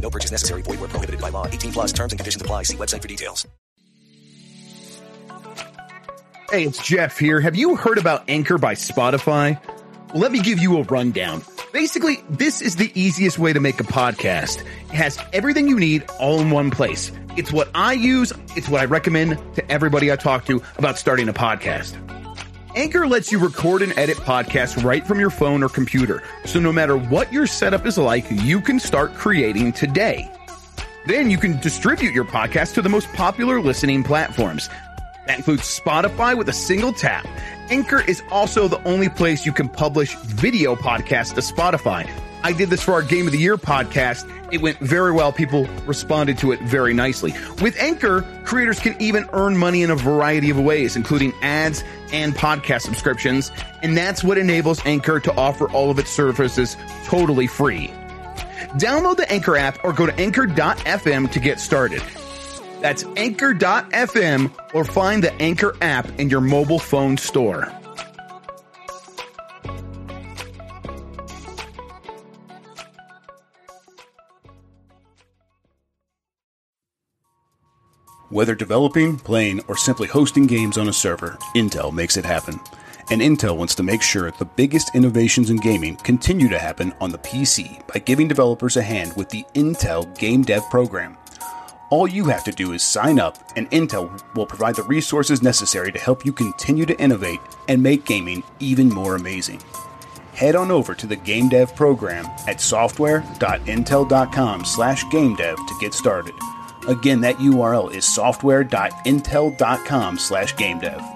No purchase necessary. Void where prohibited by law. 18 plus terms and conditions apply. See website for details. Hey, it's Jeff here. Have you heard about Anchor by Spotify? Let me give you a rundown. Basically, this is the easiest way to make a podcast. It has everything you need all in one place. It's what I use. It's what I recommend to everybody I talk to about starting a podcast. Anchor lets you record and edit podcasts right from your phone or computer. So no matter what your setup is like, you can start creating today. Then you can distribute your podcast to the most popular listening platforms. That includes Spotify with a single tap. Anchor is also the only place you can publish video podcasts to Spotify. I did this for our Game of the Year podcast. It went very well. People responded to it very nicely. With Anchor, creators can even earn money in a variety of ways, including ads and podcast subscriptions. And that's what enables Anchor to offer all of its services totally free. Download the Anchor app or go to anchor.fm to get started. That's anchor.fm or find the Anchor app in your mobile phone store. Whether developing, playing, or simply hosting games on a server, Intel makes it happen. And Intel wants to make sure the biggest innovations in gaming continue to happen on the PC by giving developers a hand with the Intel Game Dev Program. All you have to do is sign up, and Intel will provide the resources necessary to help you continue to innovate and make gaming even more amazing. Head on over to the Game Dev program at software.intel.com slash gamedev to get started. Again, that URL is software.intel.com slash gamedev.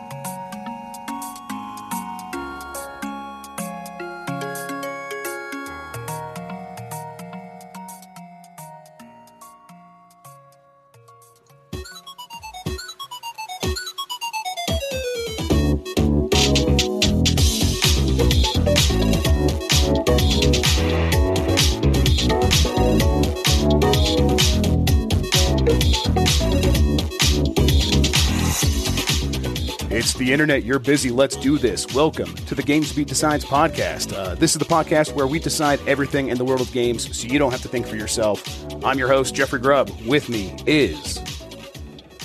Internet. You're busy. Let's do this. Welcome to the GamesBeat Decides podcast. Uh, this is the podcast where we decide everything in the world of games so you don't have to think for yourself. I'm your host, Jeffrey Grubb. With me is.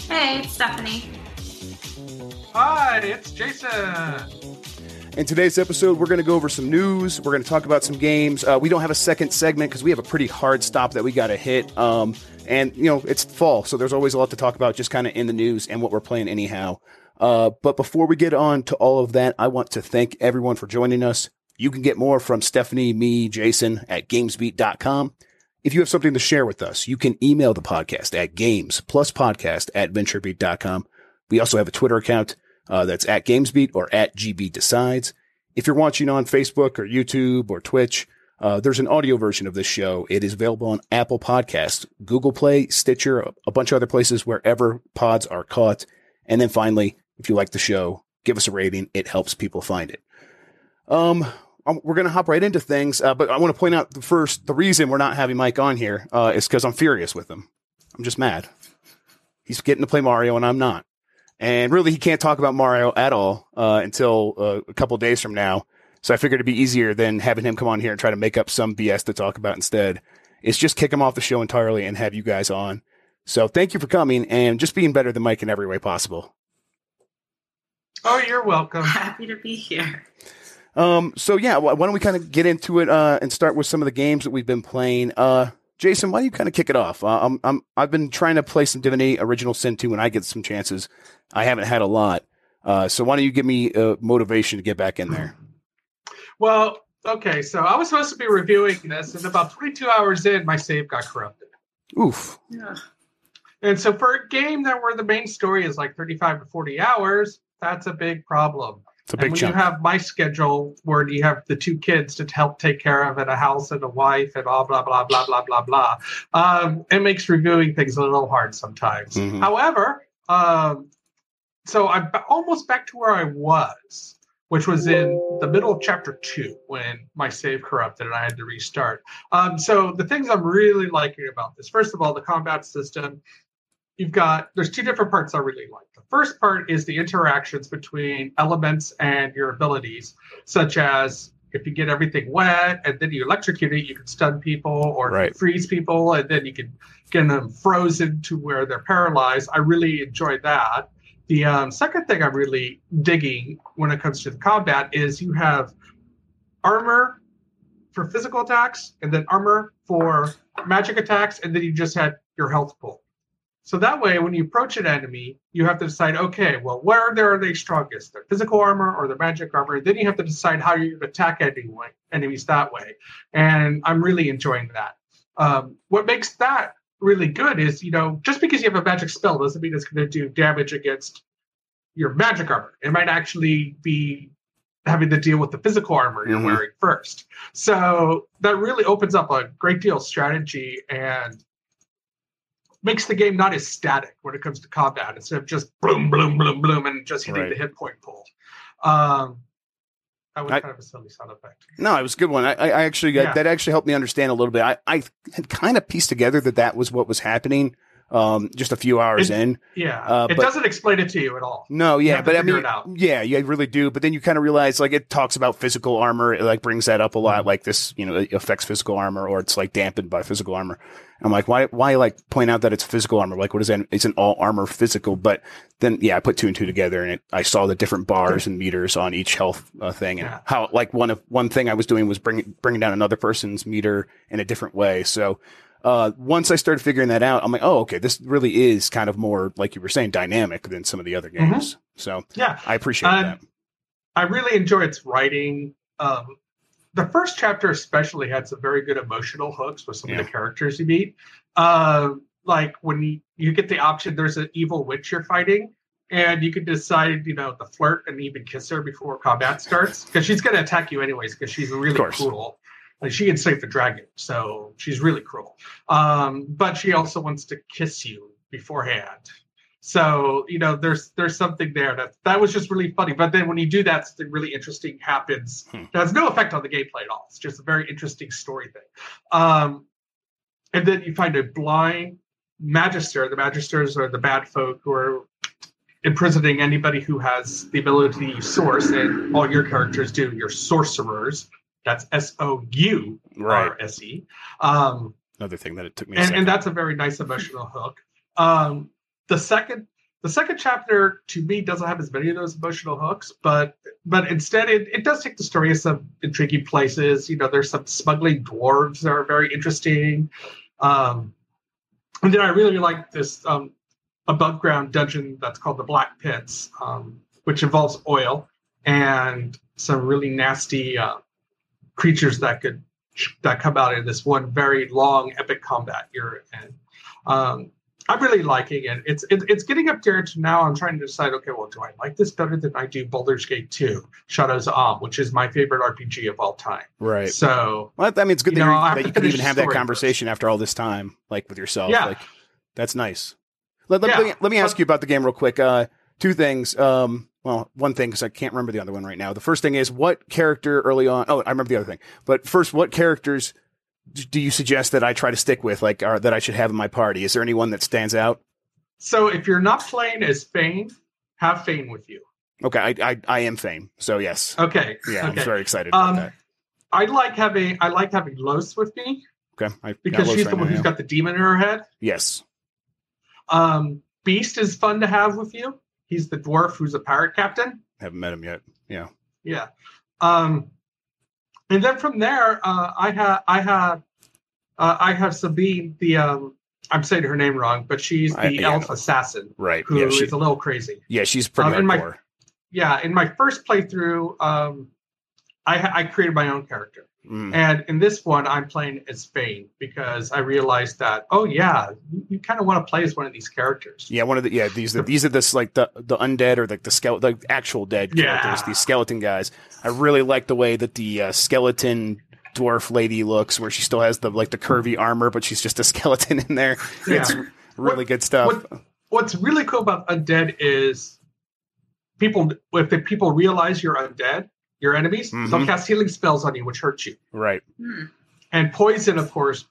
Hey, it's Stephanie. Hi, it's Jason. In today's episode, we're going to go over some news. We're going to talk about some games. Uh, we don't have a second segment because we have a pretty hard stop that we got to hit. Um, and, you know, it's fall, so there's always a lot to talk about just kind of in the news and what we're playing anyhow. Uh, but before we get on to all of that, I want to thank everyone for joining us. You can get more from Stephanie, me, Jason at gamesbeat.com. If you have something to share with us, you can email the podcast at games plus podcast at venturebeat.com. We also have a Twitter account uh, that's at gamesbeat or at GB decides. If you're watching on Facebook or YouTube or Twitch, uh, there's an audio version of this show. It is available on Apple Podcasts, Google Play, Stitcher, a bunch of other places wherever pods are caught. And then finally, if you like the show, give us a rating. It helps people find it. Um, we're going to hop right into things, uh, but I want to point out the first, the reason we're not having Mike on here uh, is because I'm furious with him. I'm just mad. He's getting to play Mario and I'm not. and really he can't talk about Mario at all uh, until uh, a couple days from now. So I figured it'd be easier than having him come on here and try to make up some BS to talk about instead. Is just kick him off the show entirely and have you guys on. So thank you for coming and just being better than Mike in every way possible. Oh, you're welcome. Happy to be here. Um, so yeah, why don't we kind of get into it uh, and start with some of the games that we've been playing? Uh, Jason, why don't you kind of kick it off? Uh, I'm, I'm, I've been trying to play some Divinity Original Sin 2 when I get some chances. I haven't had a lot. Uh, so why don't you give me uh, motivation to get back in there? Well, okay, so I was supposed to be reviewing this, and about 22 hours in, my save got corrupted. Oof. Yeah. And so for a game that where the main story is like 35 to 40 hours, that's a big problem. It's a and big when chunk. you have my schedule where you have the two kids to help take care of and a house and a wife and blah blah blah blah blah blah blah, um, it makes reviewing things a little hard sometimes. Mhm. However, um, so I'm almost back to where I was, which was in the middle of chapter two when my save corrupted and I had to restart. Um, so the things I'm really liking about this, first of all, the combat system. You've got there's two different parts I really like. The first part is the interactions between elements and your abilities, such as if you get everything wet and then you electrocute it, you can stun people or Right. freeze people, and then you can get them frozen to where they're paralyzed. I really enjoy that. The um, second thing I'm really digging when it comes to the combat is you have armor for physical attacks, and then armor for magic attacks, and then you just had your health pool. So that way, when you approach an enemy, you have to decide, okay, well, where are they strongest? Their physical armor or their magic armor? Then you have to decide how you're going to attack anyway, enemies that way. And I'm really enjoying that. Um, what makes that really good is, you know, just because you have a magic spell doesn't mean it's going to do damage against your magic armor. It might actually be having to deal with the physical armor you're Mhm. wearing first. So that really opens up a great deal of strategy and makes the game not as static when it comes to combat instead of just bloom, bloom, bloom, bloom, and just hitting Right. the hit point pool. Um, that was I- kind of a silly sound effect. No, it was a good one. I, I I actually Yeah. that actually helped me understand a little bit. I, I had kind of pieced together that that was what was happening. Um, just a few hours It- in. Yeah, Uh, it but- doesn't explain it to you at all. No, yeah, but I mean, yeah, you really do. But then you kind of realize, like, it talks about physical armor. It like brings that up a Mm-hmm. lot. Like this, you know, it affects physical armor, or it's like dampened by physical armor. I'm like, why, why, like, point out that it's physical armor? Like, what is that? Isn't all armor physical? But then, yeah, I put two and two together, and it, I saw the different bars and meters on each health uh, thing, and Yeah. how, like, one of one thing I was doing was bringing bringing down another person's meter in a different way. So. Uh, once I started figuring that out, I'm like, oh, okay, this really is kind of more, like you were saying, dynamic than some of the other games. So Yeah, I appreciate Um, that. I really enjoy its writing. Um, the first chapter especially had some very good emotional hooks with some Yeah. of the characters you meet. Uh, like when you, you get the option, there's an evil witch you're fighting, and you can decide, you know, to flirt and even kiss her before combat starts because she's going to attack you anyways because she's really course. Like she can save the dragon, so she's really cruel. Um, but she also wants to kiss you beforehand. So you know, there's there's something there that that was just really funny. But then when you do that, something really interesting happens. Hmm. It has no effect on the gameplay at all. It's just a very interesting story thing. Um, and then you find a blind magister. The magisters are the bad folk who are imprisoning anybody who has the ability to use source, and all your characters do. You're sorcerers. That's S O U R S E. Um, Another thing that it took me. And, and that's a very nice emotional hook. Um, the second the second chapter to me doesn't have as many of those emotional hooks, but but instead it, it does take the story in some intriguing places. You know, there's some smuggling dwarves that are very interesting. Um, and then I really like this um, above ground dungeon that's called the Black Pits, um, which involves oil and some really nasty uh, creatures that could that come out in this one very long epic combat you're in. Um, I'm really liking it. It's it, it's getting up there to now. I'm trying to decide. Okay, well, do I like this better than I do Baldur's Gate 2, Shadows of Amn, which is my favorite RPG of all time. right. So Well, I mean, it's good You that, know, you're- that you can even have that conversation after all this time, like with yourself. Yeah. Like, that's nice. Let, let, Yeah. let me, let me ask you about the game real quick. Uh, two things. Um, well, one thing because I can't remember the other one right now. The first thing is what character early on. Oh, I remember the other thing. But first, what characters do you suggest that I try to stick with, like, or that I should have in my party? Is there anyone that stands out? so if you're not playing as Fane, have Fane with you. Okay, I I, I am Fane, so yes, Okay. yeah, okay. I'm very excited about Um, that. I like having I like having Lohse with me Okay, I because she's right the one now, who's yeah. got the demon in her head. yes. Um, Beast is fun to have with you. He's the dwarf who's a pirate captain. I Haven't met him yet. Yeah. Yeah. Um, and then from there, uh, I have I have uh, I have Sabine, the um, I'm saying her name wrong, but she's the I- yeah. elf assassin Right. who yeah, is a little crazy. yeah, she's pretty um, my-. Yeah, in my first playthrough, um, I, I created my own character, Mm. and in this one, I'm playing as Fane because I realized that oh yeah, you, you kind of want to play as one of these characters. Yeah, one of the yeah these are, these are this like the the undead or like the skeleton the actual dead Yeah. characters these skeleton guys. I really like the way that the uh, skeleton dwarf lady looks, where she still has the like the curvy armor, but she's just a skeleton in there. Yeah. It's really good stuff. What, what's really cool about undead is people if the people realize you're undead, your enemies, they'll Mhm. cast healing spells on you, which hurt you. right. Hmm. And poison, of course,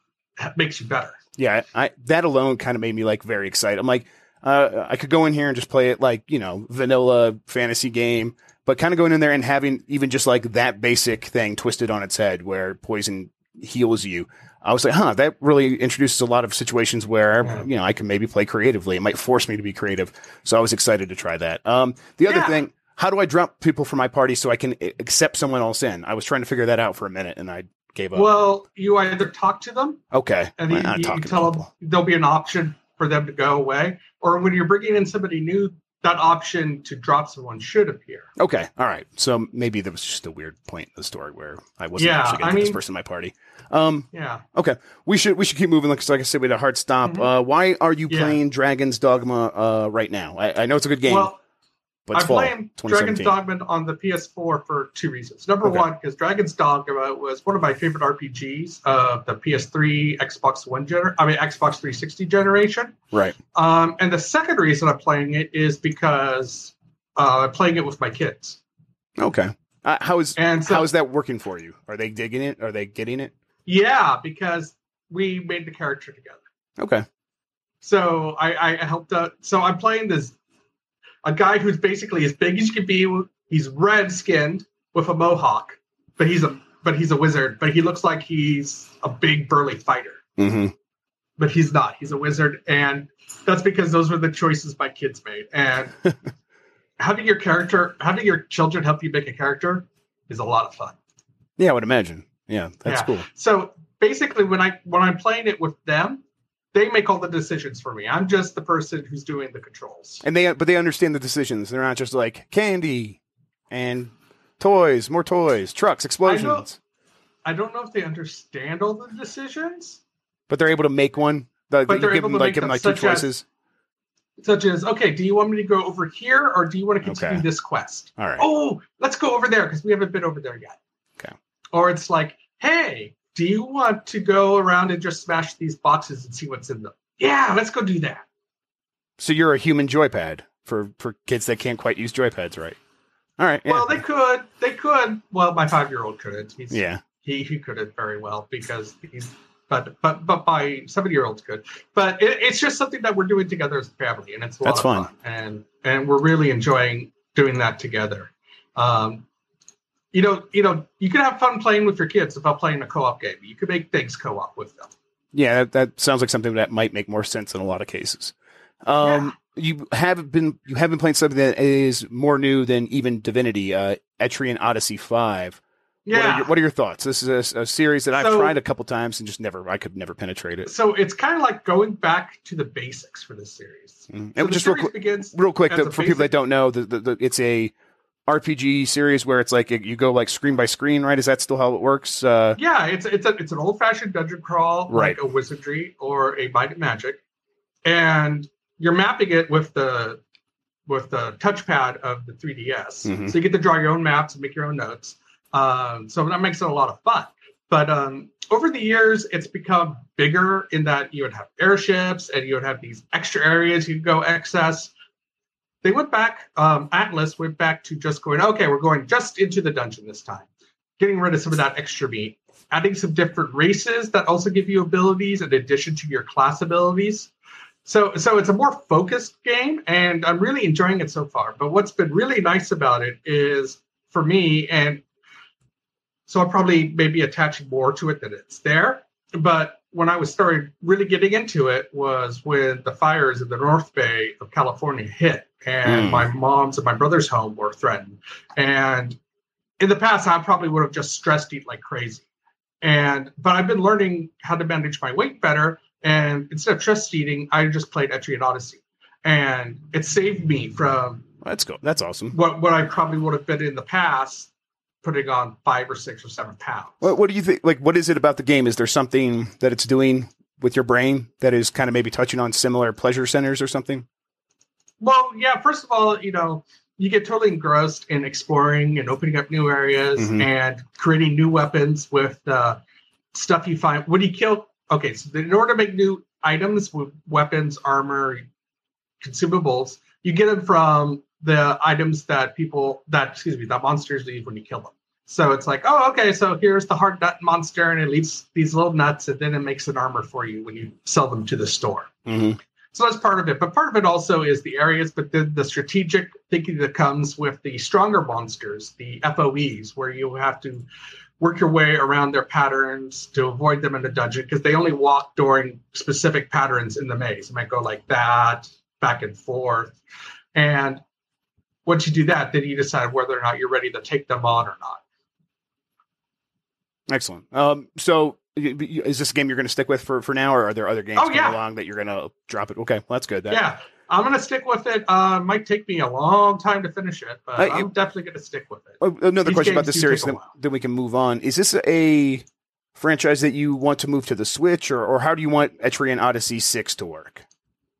makes you better. Yeah, I that alone kind of made me like very excited. I'm like, uh, I could go in here and just play it like you know vanilla fantasy game, but kind of going in there and having even just like that basic thing twisted on its head, where poison heals you. I was like, huh, that really introduces a lot of situations where Yeah. you know I can maybe play creatively. It might force me to be creative, so I was excited to try that. Um, the other Yeah. thing. How do I drop people from my party so I can accept someone else in? I was trying to figure that out for a minute and I gave up. Well, you either talk to them okay, and you, you tell them there'll be an option for them to go away, or when you're bringing in somebody new, that option to drop someone should appear. Okay, all right. So maybe there was just a weird point in the story where I wasn't Yeah, actually going to this person in my party. Um, Yeah. okay, we should we should keep moving because, like I said, we had a hard stop. Mhm. Uh, why are you Yeah. playing Dragon's Dogma uh, right now? I, I know it's a good game, Well, but I'm playing Dragon's Dogma on the PS4 for two reasons. Number Okay. one, because Dragon's Dogma was one of my favorite RPGs of the PS3, Xbox One gener- I mean Xbox 360 generation. Right. Um, and the second reason I'm playing it is because uh, I'm playing it with my kids. Okay. Uh, how is And so, how is that working for you? Are they digging it? Are they getting it? yeah, because we made the character together. Okay. So I, I helped out. So I'm playing this a guy who's basically as big as you can be. He's red skinned with a mohawk, but he's a but he's a wizard. But he looks like he's a big burly fighter. hmm But he's not. He's a wizard, and that's because those were the choices my kids made. And having your character, having your children help you make a character, is a lot of fun. Yeah, I would imagine. Yeah, that's Yeah. cool. So basically, when I when I'm playing it with them, they make all the decisions for me. I'm just the person who's doing the controls. And they but they understand the decisions. They're not just like candy and toys, more toys, trucks, explosions. I don't know if they understand all the decisions, But they're able to make one. Like, But they're give able them to like make them like two such as- choices. such as, okay, do you want me to go over here or do you want to continue Okay. this quest? All right. Oh, let's go over there because we haven't been over there yet. Okay. Or it's like, hey, do you want to go around and just smash these boxes and see what's in them? Yeah, let's go do that. So you're a human joypad for for kids that can't quite use joypads right. All right. Yeah. Well, they could, they could. Well, my five year old couldn't. He's, yeah. he he couldn't very well because he's but but but my seven year olds could but it, it's just something that we're doing together as a family and it's a lot That's of fun. fun and and we're really enjoying doing that together um you know you know you can have fun playing with your kids about playing a co-op game you can make things co-op with them Yeah, that, that sounds like something that might make more sense in a lot of cases. Um, you have been you have been playing something that is more new than even Divinity, uh, Etrian Odyssey Five. What are, yeah your, what are your thoughts? This is a, a series that I've So- tried a couple times and just never I could never penetrate it. so it's kind of like going back to the basics for this series Mm. so And just real begins real quick as the, a for people that don't know, the, the, the, it's a RPG series where it's like you go like screen by screen, right? Is that still how it works? Uh, Yeah, it's it's a, it's an old fashioned dungeon crawl, Right. like a wizardry or a might and magic, and you're mapping it with the with the touchpad of the 3ds. Mhm. So you get to draw your own maps and make your own notes. Um, so that makes it a lot of fun. But um, over the years, it's become bigger in that you would have airships and you would have these extra areas you could go access. They went back, um, Atlus went back to just going, okay, we're going just into the dungeon this time, getting rid of some of that extra meat, adding some different races that also give you abilities in addition to your class abilities. so so it's a more focused game and i'm really enjoying it so far. But what's been really nice about it is for me and so i'm probably maybe attaching more to it than it's there but when i was started really getting into it was when the fires in the north bay of california hit and Mm. my mom's and my brother's home were threatened and in the past i probably would have just stressed eat like crazy and but i've been learning how to manage my weight better and instead of stress eating i just played etrian odyssey and it saved me from That's cool. That's awesome. what what i probably would have been in the past putting on five or six or seven pounds What, what do you think? Like, what is it about the game? Is there something that it's doing with your brain that is kind of maybe touching on similar pleasure centers or something? Well, yeah, first of all, you know, you get totally engrossed in exploring and opening up new areas Mhm. and creating new weapons with uh, stuff you find. When you kill, okay, so in order to make new items with weapons, armor, consumables, you get them from the items that people, that, excuse me, that monsters leave when you kill them. So it's like, oh, okay, so here's the hard nut monster, and it leaves these little nuts, and then it makes an armor for you when you sell them to the store. Mm-hmm. So that's part of it. But part of it also is the areas, but then the strategic thinking that comes with the stronger monsters, the FOEs, where you have to work your way around their patterns to avoid them in the dungeon because they only walk during specific patterns in the maze. It might go like that, back and forth. And once you do that, then you decide whether or not you're ready to take them on or not. Excellent. Um, so is this a game you're going to stick with for, for now, or are there other games Oh, coming yeah. along that you're going to drop it? Okay, well, that's good. That, yeah, I'm going to stick with it. Uh, it might take me a long time to finish it, but Uh, I'm it- definitely going to stick with it. Oh, Another These question about the series, then, then we can move on. Is this a franchise that you want to move to the Switch, or, or how do you want Etrian Odyssey 6 to work?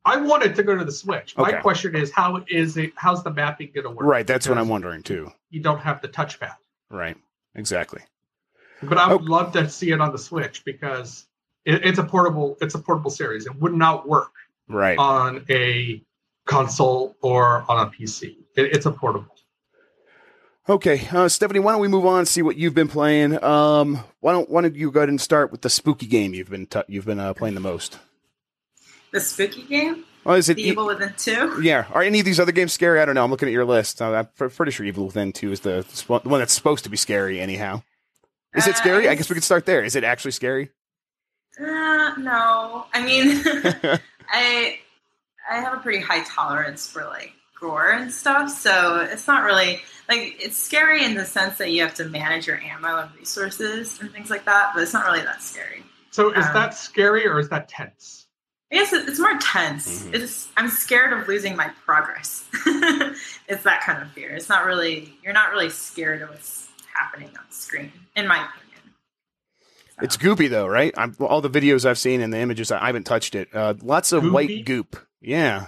I want it to go to the Switch. My question is, how is it? How's the mapping going to work? Right, that's what I'm wondering too. You don't have the touchpad, Right, exactly. But I would Oh. love to see it on the Switch because it, it's a portable. It's a portable series. It would not work Right. on a console or on a PC. It, it's a portable. Okay, uh, Stephanie, why don't we move on and see what you've been playing? Um, why don't why don't you go ahead and start with the spooky game you've been t- you've been uh, playing the most? The spooky game, Oh, is it? The Evil Within Two. yeah. Are any of these other games scary? I don't know. I'm looking at your list. Uh, I'm pretty sure Evil Within Two is the, the one that's supposed to be scary. Anyhow, is it Uh, scary? I it's- guess we could start there. Is it actually scary? Uh, no, I mean, I I have a pretty high tolerance for like gore and stuff, so it's not really like it's scary in the sense that you have to manage your ammo and resources and things like that, but it's not really that scary. So is Um, that scary or is that tense? I guess it's more tense. Mhm. It's I'm scared of losing my progress. it's that kind of fear. It's not really you're not really scared of what's happening on screen, in my opinion. So- It's goopy though, right? I'm, all the videos I've seen and the images, I haven't touched it. Uh, lots of Goopy? white goop. Yeah.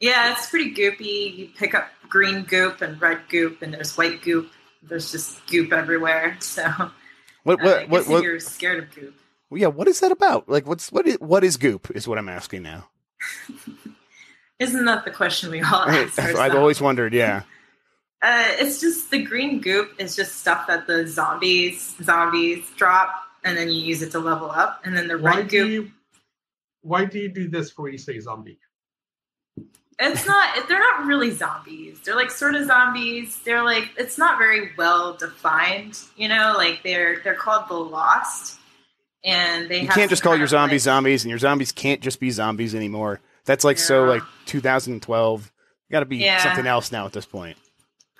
Yeah, it's pretty goopy. You pick up green goop and red goop, and there's white goop. There's just goop everywhere. So What uh, I what guess what, what you're scared of goop, well, yeah, what is that about? Like what's what is what is goop is what I'm asking now. isn't that the question we all ask I've always wondered, yeah. Uh, it's just the green goop is just stuff that the zombies zombies drop, and then you use it to level up. And then the Why red do goop, you? Why do you do this before you say zombie? it's not. They're not really zombies. They're like sort of zombies. They're like it's not very well defined. You know, like they're they're called the Lost, and they You have can't just call your zombies like- zombies, and your zombies can't just be zombies anymore. That's like so like 2012. Got to be Yeah. something else now at this point.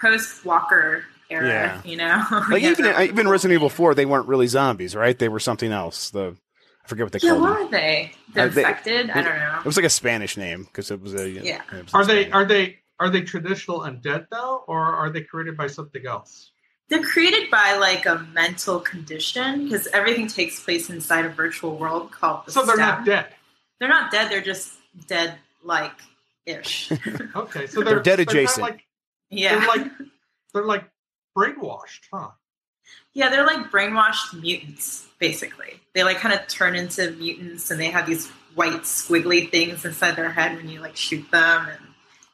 Post Walker era, Yeah. you know. Like Yeah, even that was even cool. Resident Evil 4, they weren't really zombies, right? They were something else. The I forget what they Yeah, called what them. are they? The Uh, they- infected? I don't know. It was like a Spanish name because it was a Yeah. it was Are they Spanish. are they are they traditional undead though, or are they created by something else? They're created by like a mental condition because everything takes place inside a virtual world called the So they're stem. not dead. They're not dead. They're just dead like ish. Okay, so They're they're dead kinda adjacent. Like, yeah. They're like they're like brainwashed, huh? yeah, they're like brainwashed mutants, basically. They like kind of turn into mutants and they have these white squiggly things inside their head when you like shoot them and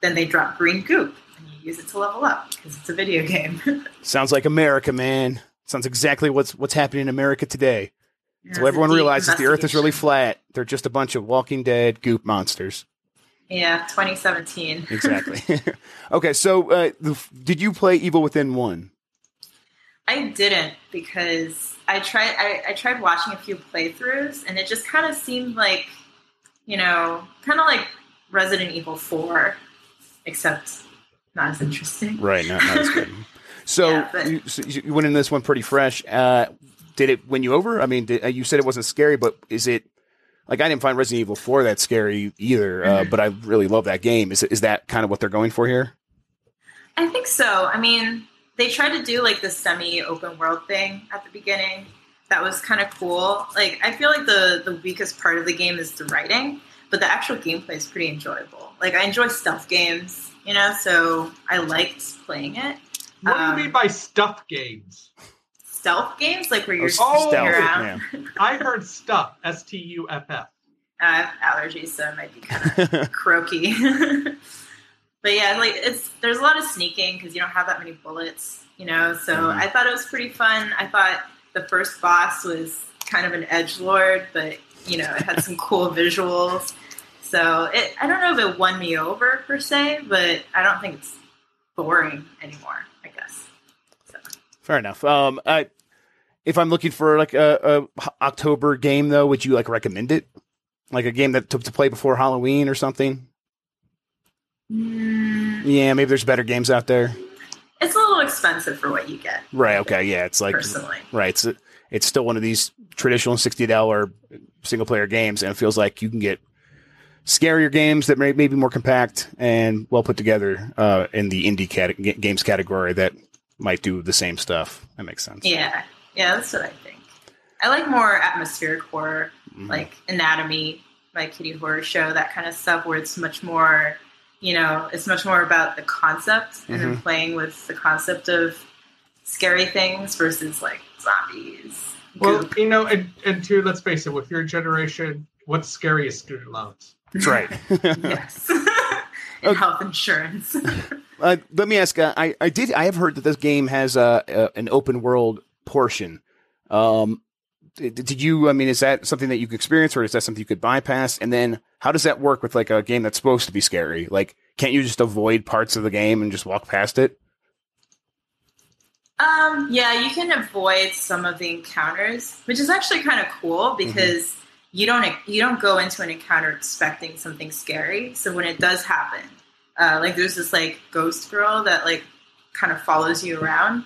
then they drop green goop and you use it to level up because it's a video game. Sounds like America, man. Sounds exactly what's what's happening in America today. Yeah, So everyone realizes the Earth is really flat. They're just a bunch of Walking Dead goop monsters. Yeah, 2017. Exactly. okay, so uh, the, did you play Evil Within one? I didn't because I tried. I, I tried watching a few playthroughs, and it just kind of seemed like, you know, kind of like Resident Evil Four, except not as interesting. Right, not, not as good. So, Yeah, but- you, so you went in this one pretty fresh. Uh, did it win you over? I mean, did, uh, you said it wasn't scary, but is it like I didn't find Resident Evil Four that scary either? Uh, Mhm. but I really love that game. Is is that kind of what they're going for here? I think so. I mean, they tried to do like the semi open world thing at the beginning. That was kind of cool. Like, I feel like the the weakest part of the game is the writing, but the actual gameplay is pretty enjoyable. Like, I enjoy stealth games, you know, so I liked playing it. What do Um, you mean by stuff games? Stealth games, like where you're Oh, sneaking stealth, around. yeah. I heard stuff. S T U F F. I have allergies, so it might be kind of croaky. but yeah, like it's there's a lot of sneaking because you don't have that many bullets, you know. So Mhm. I thought it was pretty fun. I thought the first boss was kind of an edge lord, but you know, it had some cool visuals. So it, I don't know if it won me over per se, but I don't think it's boring anymore. I guess. So. Fair enough. Um, I, if I'm looking for like a, a October game though, would you like recommend it? Like a game that to, to play before Halloween or something? Mm, Yeah, maybe there's better games out there. it's a little expensive for what you get, Right. Okay. Yeah. It's like personally. right. It's it's still one of these traditional sixty dollar single player games, and it feels like you can get scarier games that may, may be more compact and well put together uh, in the indie cat- games category that might do the same stuff. That makes sense. Yeah, yeah, that's what I think. I like more atmospheric horror, Mhm. like Anatomy, my Kitty Horrorshow, that kind of stuff, where it's much more, you know, it's much more about the concept and then playing with the concept of scary things versus like zombies. Well, goop. you know, and, and two, let's face it, with your generation, what's scary is student loans. That's right. yes, and health insurance. Uh, let me ask. Uh, I I did. I have heard that this game has uh, uh, an open world portion. Um, did, did you? I mean, is that something that you could experience, or is that something you could bypass? And then, how does that work with like a game that's supposed to be scary? Like, can't you just avoid parts of the game and just walk past it? Um, yeah, you can avoid some of the encounters, which is actually kind of cool because you don't you don't go into an encounter expecting something scary. So when it does happen, uh, like there's this like ghost girl that like kind of follows you around,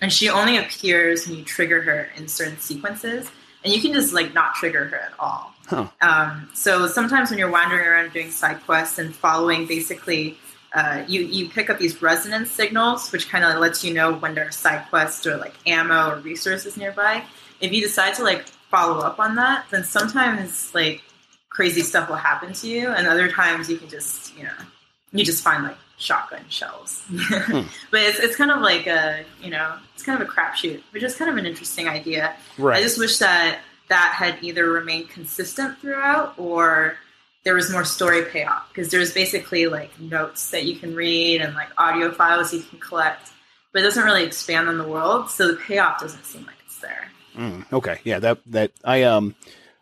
and she only appears when you trigger her in certain sequences, and you can just like not trigger her at all. Huh. Um, so sometimes when you're wandering around doing side quests and following basically uh, you you pick up these resonance signals, which kind of lets you know when there are side quests or like ammo or resources nearby. If you decide to like follow up on that, then sometimes like crazy stuff will happen to you, and other times you can just you know you just find like shotgun shells. but it's it's kind of like a you know it's kind of a crapshoot, which is kind of an interesting idea. Right. I just wish that that had either remained consistent throughout or there was more story payoff because there's basically like notes that you can read and like audio files you can collect, but it doesn't really expand on the world, so the payoff doesn't seem like it's there. Mm, okay, yeah, that that I um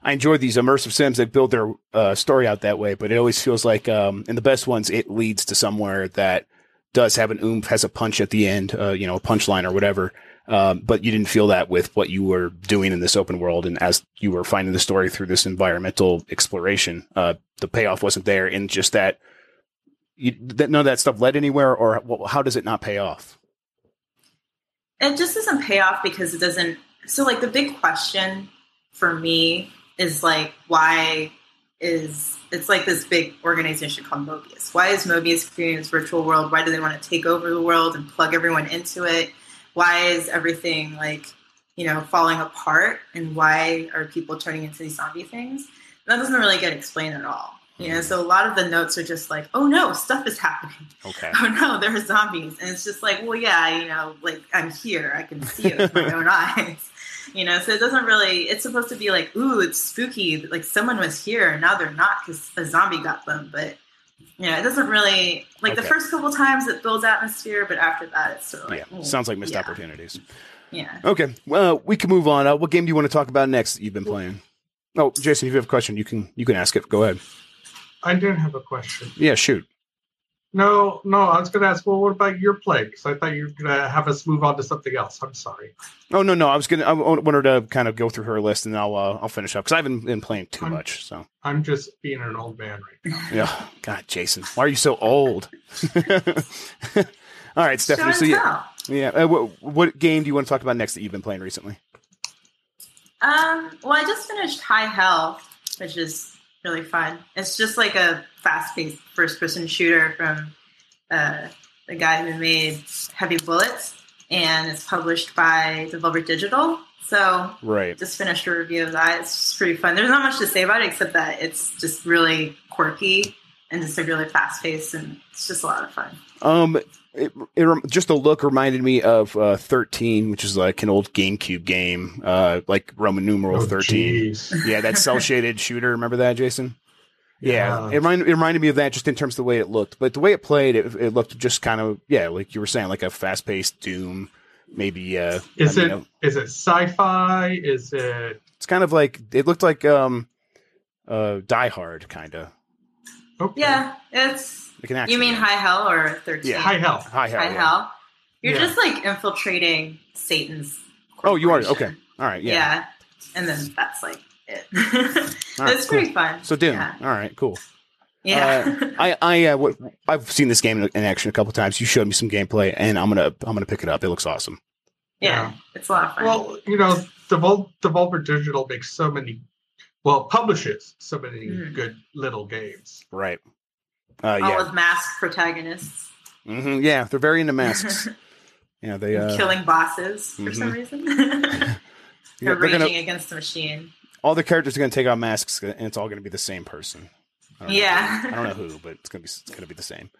I enjoy these immersive sims that build their uh, story out that way, but it always feels like um in the best ones it leads to somewhere that does have an oomph, has a punch at the end, uh, you know, a punchline or whatever. Um, but you didn't feel that with what you were doing in this open world, and as you were finding the story through this environmental exploration, uh, the payoff wasn't there, in just that. You, that none of that stuff led anywhere, or well, how does it not pay off? It just doesn't pay off because it doesn't. So, like, the big question for me is like, why is it's like this big organization called Mobius? Why is Mobius creating this virtual world? Why do they want to take over the world and plug everyone into it? Why is everything like, you know, falling apart? And why are people turning into these zombie things? That doesn't really get explained at all. You know, so a lot of the notes are just like, oh no, stuff is happening Okay, oh no, there are zombies. And it's just like, well, yeah, you know, like I'm here. I can see it with my own eyes. You know, so it doesn't really, it's supposed to be like, ooh, it's spooky. Like someone was here and now they're not because a zombie got them. But, you know, it doesn't really, like the first couple times it builds atmosphere, but after that it's sort of like, yeah, ooh, sounds like missed yeah, opportunities. Yeah. Okay. Well, we can move on. Uh, what game do you want to talk about next that you've been playing? Oh, Jason, if you have a question, you can you can ask it. Go ahead. I don't have a question. Yeah, shoot. No, no, I was going to ask. Well, what about your play? Because I thought you were going to have us move on to something else. I'm sorry. Oh no, no, I was gonna. I wanted to kind of go through her list, and I'll uh, I'll finish up because I haven't been playing too I'm- much. So I'm just being an old man right now. yeah, God, Jason, why are you so old? All right, Stephanie. Show So yeah, yeah. Uh, what, what game do you want to talk about next that you've been playing recently? Um, well, I just finished High Hell, which is really fun. It's just like a fast-paced first-person shooter from uh, the guy who made Heavy Bullets, and it's published by Devolver Digital. So Right. just finished a review of that. It's just pretty fun. There's not much to say about it except that it's just really quirky and just a really fast-paced, and it's just a lot of fun. Um, it, it just the look reminded me of uh, thirteen, which is like an old GameCube game, uh, like Roman numeral Oh, thirteen. jeez. Yeah, that cell shaded shooter. Remember that, Jason? Yeah, Yeah. it, reminded, it reminded me of that just in terms of the way it looked, but the way it played, it, it looked just kind of yeah, like you were saying, like a fast paced Doom. Maybe uh, Is I it mean, is it sci-fi? Is it It's kind of like it looked like um, uh, Die Hard, kind of okay. Yeah, it's. Like an action. You mean game. High Hell or Thirteen? Yeah. High hell. High Hell? High yeah. Hell. You're Yeah. just like infiltrating Satan's. Oh, you are okay. All right, Yeah. yeah. and then that's like it. All right, it's cool. pretty fun. So Doom. Yeah. All right, cool. Yeah. Uh, I I uh, what, I've seen this game in, in action a couple times. You showed me some gameplay, and I'm gonna I'm gonna pick it up. It looks awesome. yeah. yeah. It's a lot of fun. Well, you know, Devol- Devolver Digital makes so many, well, publishes so many Mhm. good little games. Right. Uh, All yeah. with masked protagonists hmm yeah. They're very into masks. Yeah. They uh, killing bosses for some mhm. reason. yeah, They're they're raging gonna against the machine. all the characters are gonna take on masks, and it's all gonna be the same person. I don't know Yeah. who. I don't know who, but it's gonna be it's gonna be the same.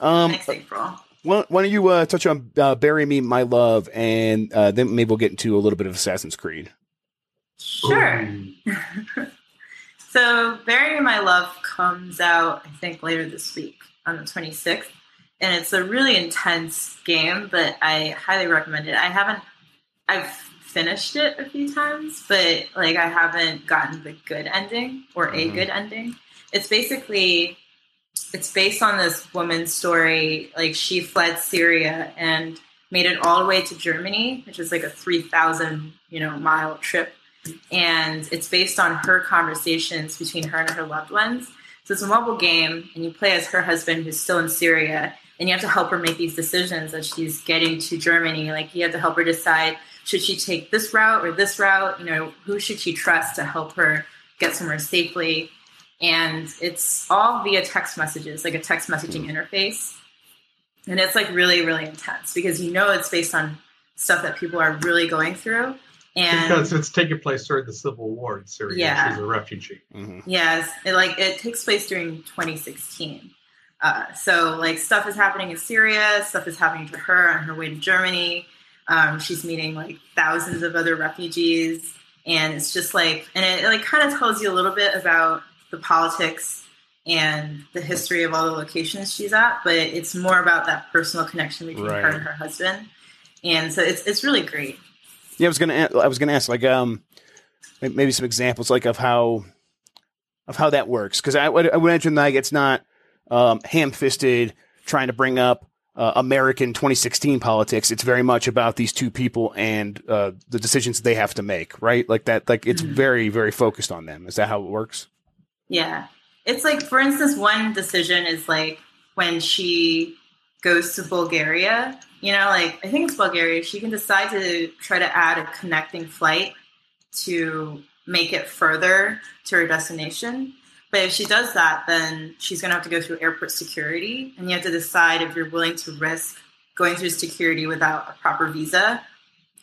Um, Next April. why, why don't you uh, touch on uh, "Bury Me, My Love," and uh, then maybe we'll get into a little bit of Assassin's Creed. Sure. So, Bury My Love comes out, I think, later this week on the 26th. And it's a really intense game, but I highly recommend it. I haven't, I've finished it a few times, but like I haven't gotten the good ending or a Mhm. good ending. It's basically, it's based on this woman's story. Like she fled Syria and made it all the way to Germany, which is like a 3,000, you know, mile trip and it's based on her conversations between her and her loved ones. So it's a mobile game, and you play as her husband who's still in Syria, and you have to help her make these decisions as she's getting to Germany. Like you have to help her decide should she take this route or this route. You know, who should she trust to help her get somewhere safely? And it's all via text messages, like a text messaging interface. And it's like really, really intense because you know it's based on stuff that people are really going through. And because it's taking place during the Civil War in Syria. Yeah. She's a refugee. hmm Yes, it, like it takes place during 2016. Uh, so like stuff is happening in Syria, stuff is happening to her on her way to Germany. Um, she's meeting like thousands of other refugees, and it's just like, and it, it like kind of tells you a little bit about the politics and the history of all the locations she's at, but it's more about that personal connection between her and her husband. And so it's it's really great. Yeah, I was gonna. I was gonna ask like um, maybe some examples like of how of how that works because I would I would imagine like it's not um, ham fisted trying to bring up uh, American 2016 politics. It's very much about these two people and uh, the decisions they have to make. Right, like that. Like it's Mhm. very very focused on them. Is that how it works? Yeah. It's like, for instance, one decision is like when she goes to Bulgaria, you know, like I think it's Bulgaria, she can decide to try to add a connecting flight to make it further to her destination. But if she does that, then she's going to have to go through airport security, and you have to decide if you're willing to risk going through security without a proper visa,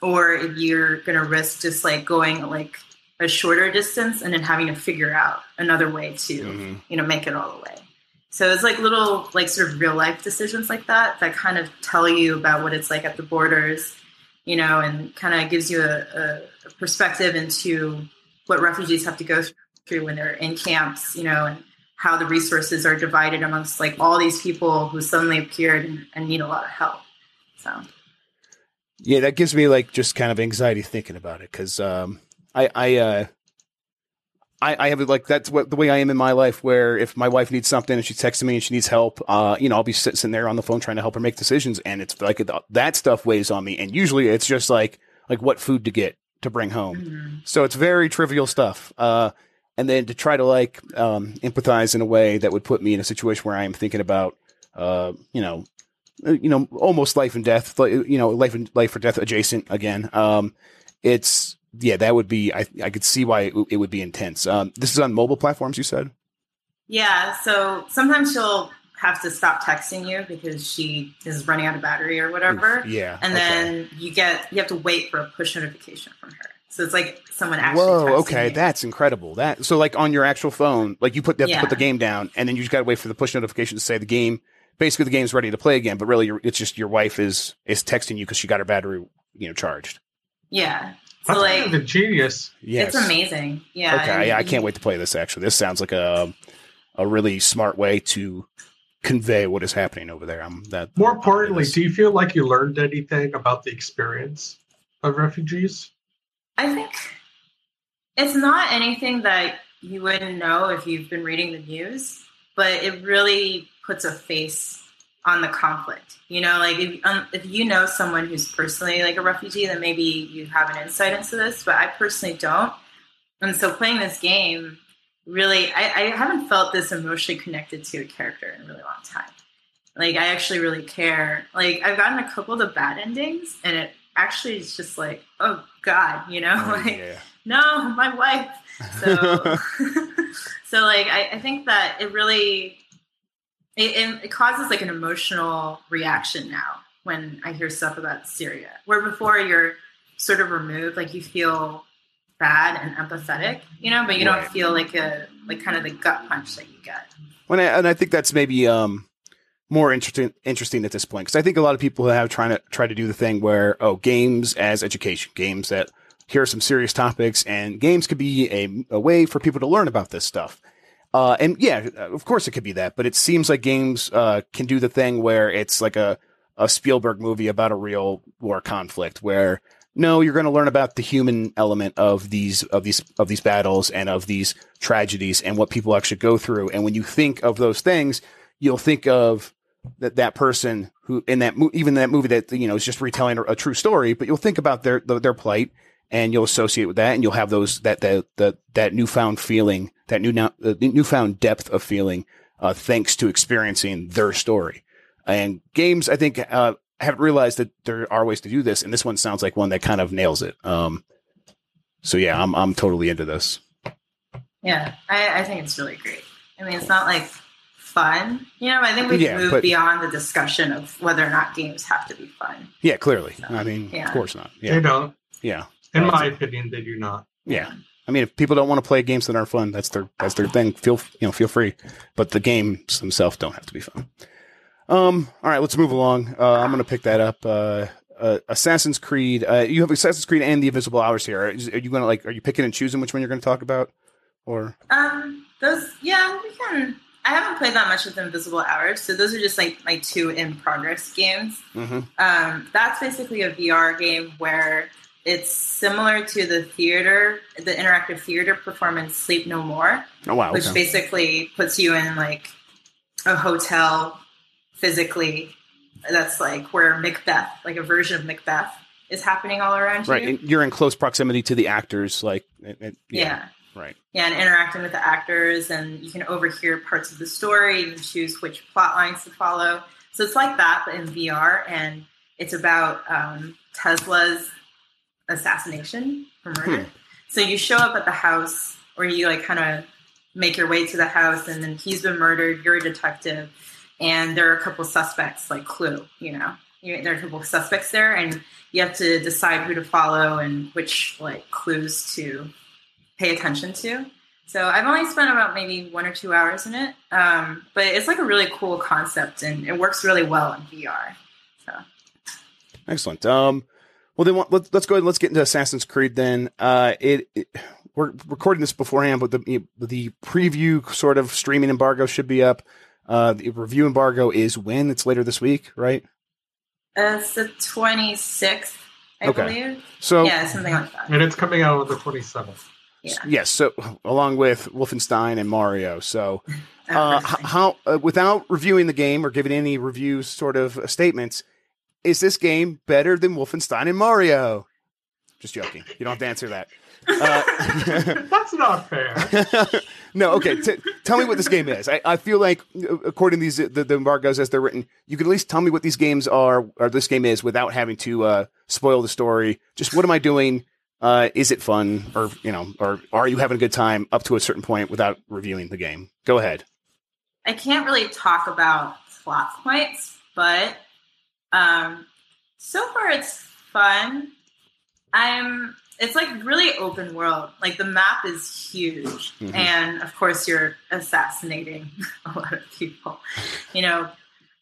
or if you're going to risk just like going like a shorter distance and then having to figure out another way to Mhm. you know make it all the way so it's like little like sort of real life decisions like that that kind of tell you about what it's like at the borders you know and kind of gives you a, a, perspective into what refugees have to go through when they're in camps you know and how the resources are divided amongst like all these people who suddenly appeared and, and need a lot of help so. Yeah, that gives me like just kind of anxiety thinking about it because um, I I uh, I, I have it like that's what the way I am in my life. Where if my wife needs something and she's texting me and she needs help, uh, you know, I'll be sitting there on the phone trying to help her make decisions, and it's like that stuff weighs on me. And usually, it's just like like what food to get to bring home. Mm-hmm. So it's very trivial stuff. Uh, and then to try to like um, empathize in a way that would put me in a situation where I am thinking about, uh, you know, uh, you know, almost life and death, like, you know, life and life or death adjacent again. Um, it's yeah, that would be. I I could see why it, it would be intense. Um, this is on mobile platforms. You said. Yeah. So sometimes she'll have to stop texting you because she is running out of battery or whatever. Yeah. And okay. then you get you have to wait for a push notification from her. So it's like someone actually. Whoa. Okay, you. that's incredible. That so like on your actual phone, like you put you have to put the game down, and then you just got to wait for the push notification to say the game. Basically, the game's ready to play again, but really, it's just your wife is is texting you because she got her battery, you know, charged. Yeah. So That's like kind of ingenious. Yes. it's amazing. Yeah. Okay, and yeah, I can't wait to play this. Actually, this sounds like a a really smart way to convey what is happening over there. I'm that. More I'm importantly, do you feel like you learned anything about the experience of refugees? I think it's not anything that you wouldn't know if you've been reading the news, but it really puts a face on the conflict. You know, like if, um, if you know someone who's personally like a refugee, then maybe you have an insight into this, but I personally don't. And so playing this game, really, I, I haven't felt this emotionally connected to a character in a really long time. Like, I actually really care. Like, I've gotten a couple of the bad endings, and it actually is just like, oh, God, you know? Oh, like, yeah. no, my wife. So, so like, I, I think that it really, it, it, it causes like an emotional reaction now when I hear stuff about Syria, where before you're sort of removed, like you feel bad and empathetic, you know, but you Right. don't feel like a, like kind of the gut punch that you get. When I, and I think that's maybe um, more interesting interesting at this point because I think a lot of people have trying to try to do the thing where oh games as education games that here are some serious topics and games could be a, a way for people to learn about this stuff. Uh, and yeah, of course it could be that, but it seems like games uh, can do the thing where it's like a, a Spielberg movie about a real war conflict where no, you're going to learn about the human element of these of these of these battles and of these tragedies and what people actually go through. And when you think of those things, you'll think of that that person who in that mo- even that movie that you know is just retelling a, true story, but you'll think about their their plight and you'll associate with that, and you'll have those that that that that newfound feeling, that new now uh, newfound depth of feeling, uh, thanks to experiencing their story. And games, I think, uh, haven't realized that there are ways to do this, and this one sounds like one that kind of nails it. Um, so yeah, I'm I'm totally into this. Yeah, I, I think it's really great. I mean, it's not like fun, you know. I think we've Yeah, moved but- beyond the discussion of whether or not games have to be fun. Yeah, clearly. I mean, Yeah. of course not. They don't. yeah, In my opinion, they do not. yeah. I mean, if people don't want to play games that aren't fun, that's their that's their thing. Feel you know, feel free. But the games themselves don't have to be fun. Um. All right, let's move along. Uh, I'm going to pick that up. Uh, uh, Assassin's Creed. Uh, you have Assassin's Creed and the Invisible Hours here. Are you going to like? Are you picking and choosing which one you're going to talk about? Or Um, those, yeah, we can. I haven't played that much with Invisible Hours, so those are just like my two in progress games. Mhm. Um, that's basically a VR game where it's similar to the theater, the interactive theater performance Sleep No More, oh wow, which okay. basically puts you in like a hotel physically. That's like where Macbeth, like a version of Macbeth, is happening all around right. you. And you're in close proximity to the actors. Like, it, it- yeah. right. Yeah, and interacting with the actors, and you can overhear parts of the story. You can choose which plot lines to follow. So it's like that, but in VR, and it's about um, Tesla's assassination or murder. So you show up at the house, or you like kind of make your way to the house, and then he's been murdered. You're a detective, and there are a couple suspects, like Clue. You know, there are a couple suspects there, and you have to decide who to follow and which like clues to pay attention to. So I've only spent about maybe one or two hours in it, um, but it's like a really cool concept, and it works really well in VR. So Excellent. Um, well, then let's let's go ahead. and Let's get into Assassin's Creed. Then uh, it, it we're recording this beforehand, but the the preview sort of streaming embargo should be up. Uh, the review embargo is when it's later this week, right? it's the twenty sixth, I Okay. believe. So Yeah, something like that. And it's coming out on the 27th. Yeah. Yes. So along with Wolfenstein and Mario. So uh, how uh, without reviewing the game or giving any review sort of statements, is this game better than Wolfenstein and Mario? Just joking. You don't have to answer that. Uh, That's not fair. no, okay. T- tell me what this game is. I, I feel like, uh, according to these the, the embargoes as they're written, you can at least tell me what these games are or this game is without having to uh, spoil the story. Just what am I doing? Uh, is it fun, or you know, or are you having a good time up to a certain point without reviewing the game? Go ahead. I can't really talk about plot points, but um, so far it's fun. I'm. It's like really open world. Like the map is huge, Mhm. and of course you're assassinating a lot of people. You know,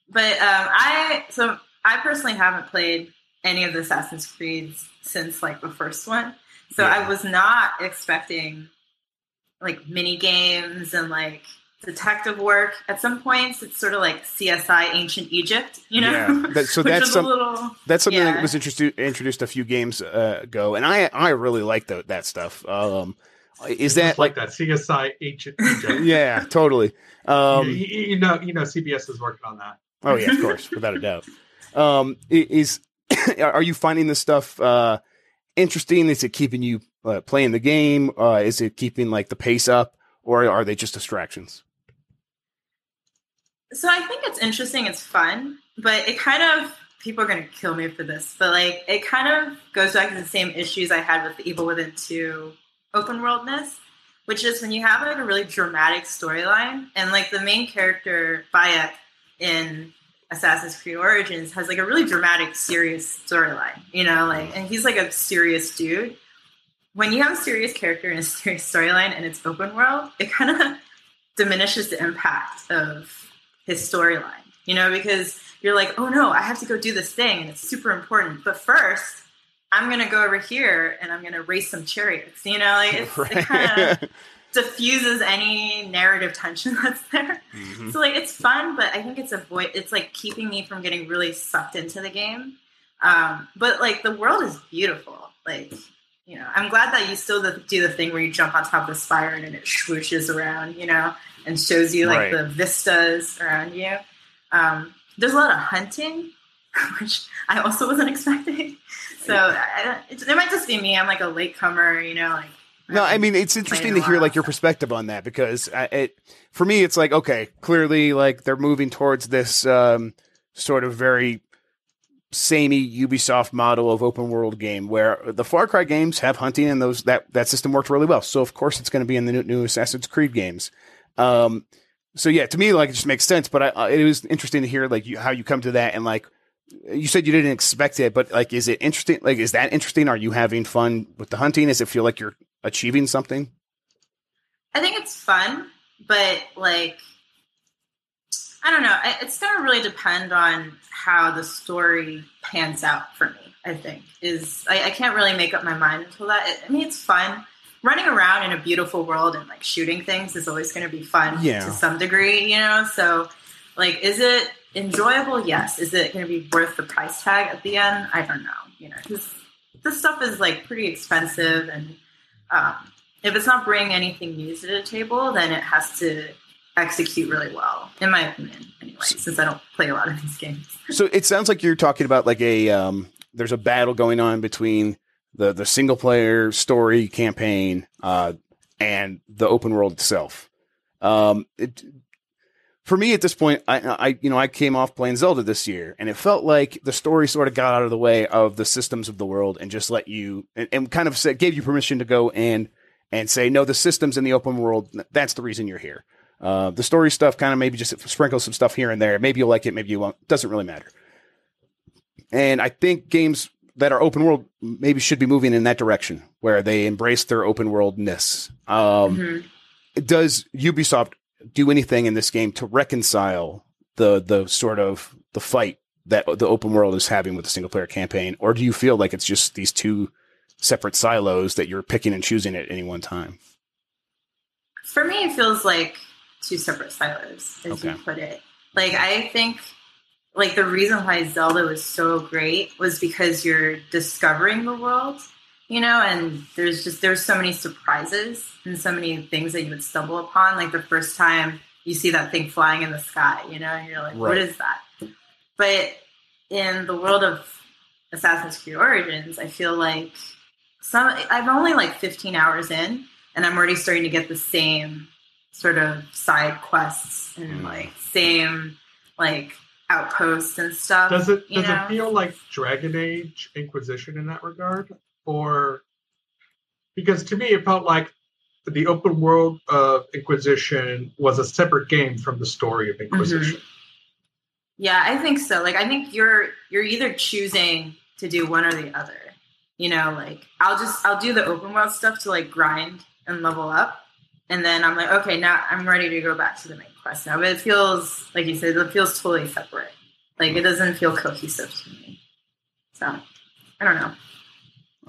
but um, I so I personally haven't played any of the Assassin's Creeds since like the first one, so Yeah. I was not expecting like mini games and like detective work. At some points, it's sort of like CSI Ancient Egypt, you know? Yeah. That- so that's some- a little. That's something that was introduced introduced a few games uh, ago, and I I really like tho- that stuff. Um, is that Just like that CSI Ancient Egypt? Yeah, totally. Um, you, you know, you know, CBS is working on that. Oh yeah, of course, without a doubt. Um, is are you finding this stuff uh, interesting? Is it keeping you uh, playing the game? Uh, is it keeping like the pace up, or are they just distractions? So I think it's interesting. It's fun, but it kind of people are going to kill me for this, but like it kind of goes back to the same issues I had with the Evil Within Two open worldness, which is when you have like a really dramatic storyline, and like the main character Bayek in Assassin's Creed Origins has like a really dramatic, serious storyline, you know, like, and he's like a serious dude. When you have a serious character and a serious storyline and it's open world, it kind of diminishes the impact of his storyline, you know, because you're like, oh no, I have to go do this thing and it's super important. But first, I'm gonna go over here and I'm gonna race some chariots, you know, like it's, it kind of diffuses any narrative tension that's there. Mhm. So like it's fun, but I think it's avoid it's like keeping me from getting really sucked into the game. Um, but like the world is beautiful. Like you know, I'm glad that you still do the thing where you jump on top of the spire and it swooshes around, you know, and shows you like Right. the vistas around you. Um, there's a lot of hunting, which I also wasn't expecting. So I, it, it might just be me. I'm like a latecomer, you know, like. No, I mean it's interesting to hear like your perspective on that because I, it for me it's like okay, clearly like they're moving towards this um, sort of very samey Ubisoft model of open world game where the Far Cry games have hunting and those that that system worked really well. So of course it's going to be in the new, new Assassin's Creed games. Um, so yeah, to me like it just makes sense. But I, it was interesting to hear like you, how you come to that and like you said you didn't expect it, but like is it interesting? Like is that interesting? Are you having fun with the hunting? Does it feel like you're achieving something? I think it's fun, but like, I don't know. It's going to really depend on how the story pans out for me. I think is I, I can't really make up my mind until that. I mean, it's fun. Running around in a beautiful world and like shooting things is always going to be fun Yeah. to some degree, you know. So, like, is it enjoyable? Yes. Is it going to be worth the price tag at the end? I don't know. You know, because this stuff is like pretty expensive and um, if it's not bringing anything new to the table, then it has to execute really well, in my opinion. Anyway, since I don't play a lot of these games. So it sounds like you're talking about like a um, there's a battle going on between the the single player story campaign uh, and the open world itself. Um, it, for me at this point, I, I you know I came off playing Zelda this year, and it felt like the story sort of got out of the way of the systems of the world and just let you and, and kind of said, gave you permission to go and and say no, the systems in the open world that's the reason you're here. Uh, the story stuff kind of maybe just sprinkle some stuff here and there. Maybe you'll like it, maybe you won't. Doesn't really matter. And I think games that are open world maybe should be moving in that direction where they embrace their open worldness. Um, Mhm. Does Ubisoft do anything in this game to reconcile the the sort of the fight that the open world is having with the single player campaign, or do you feel like it's just these two separate silos that you're picking and choosing at any one time? For me, it feels like two separate silos, as you put it. Like, I think, like, the reason why Zelda was so great was because you're discovering the world you know, and there's just there's so many surprises and so many things that you would stumble upon. Like the first time you see that thing flying in the sky, you know, and you're like, what Right. is that? But in the world of Assassin's Creed Origins, I feel like some I'm only like 15 hours in, and I'm already starting to get the same sort of side quests and Mm. like same like outposts and stuff. Does it you does know? it feel like Dragon Age Inquisition in that regard, or because to me it felt like the open world of Inquisition was a separate game from the story of Inquisition. Yeah, I think so. Like I think you're you're either choosing to do one or the other. You know, like I'll just I'll do the open world stuff to like grind and level up. And then I'm like, okay, now I'm ready to go back to the main quest now. But it feels like you said, it feels totally separate. Like it doesn't feel cohesive to me. So I don't know.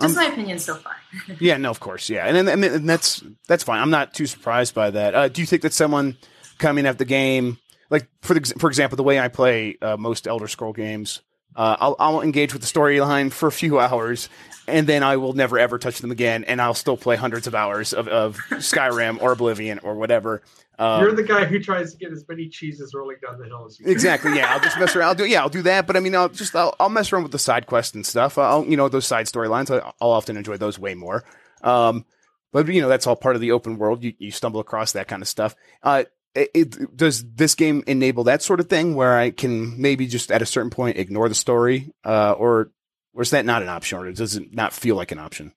Just Um, my opinion so far. Yeah, no, of course, yeah, and and, and that's that's fine. I'm not too surprised by that. Uh, do you think that someone coming at the game, like for the, for example, the way I play uh, most Elder Scroll games, uh, I'll I'll engage with the storyline for a few hours, and then I will never ever touch them again, and I'll still play hundreds of hours of, of Skyrim or Oblivion or whatever. Um, You're the guy who tries to get as many cheeses rolling down the hill as you can. Exactly. Yeah, I'll just mess around. I'll do. Yeah, I'll do that. But I mean, I'll just I'll, I'll mess around with the side quests and stuff. I'll you know those side storylines. I'll often enjoy those way more. Um, but you know that's all part of the open world. You you stumble across that kind of stuff. Uh, it, it, does this game enable that sort of thing where I can maybe just at a certain point ignore the story, uh, or or is that not an option, or does it not feel like an option?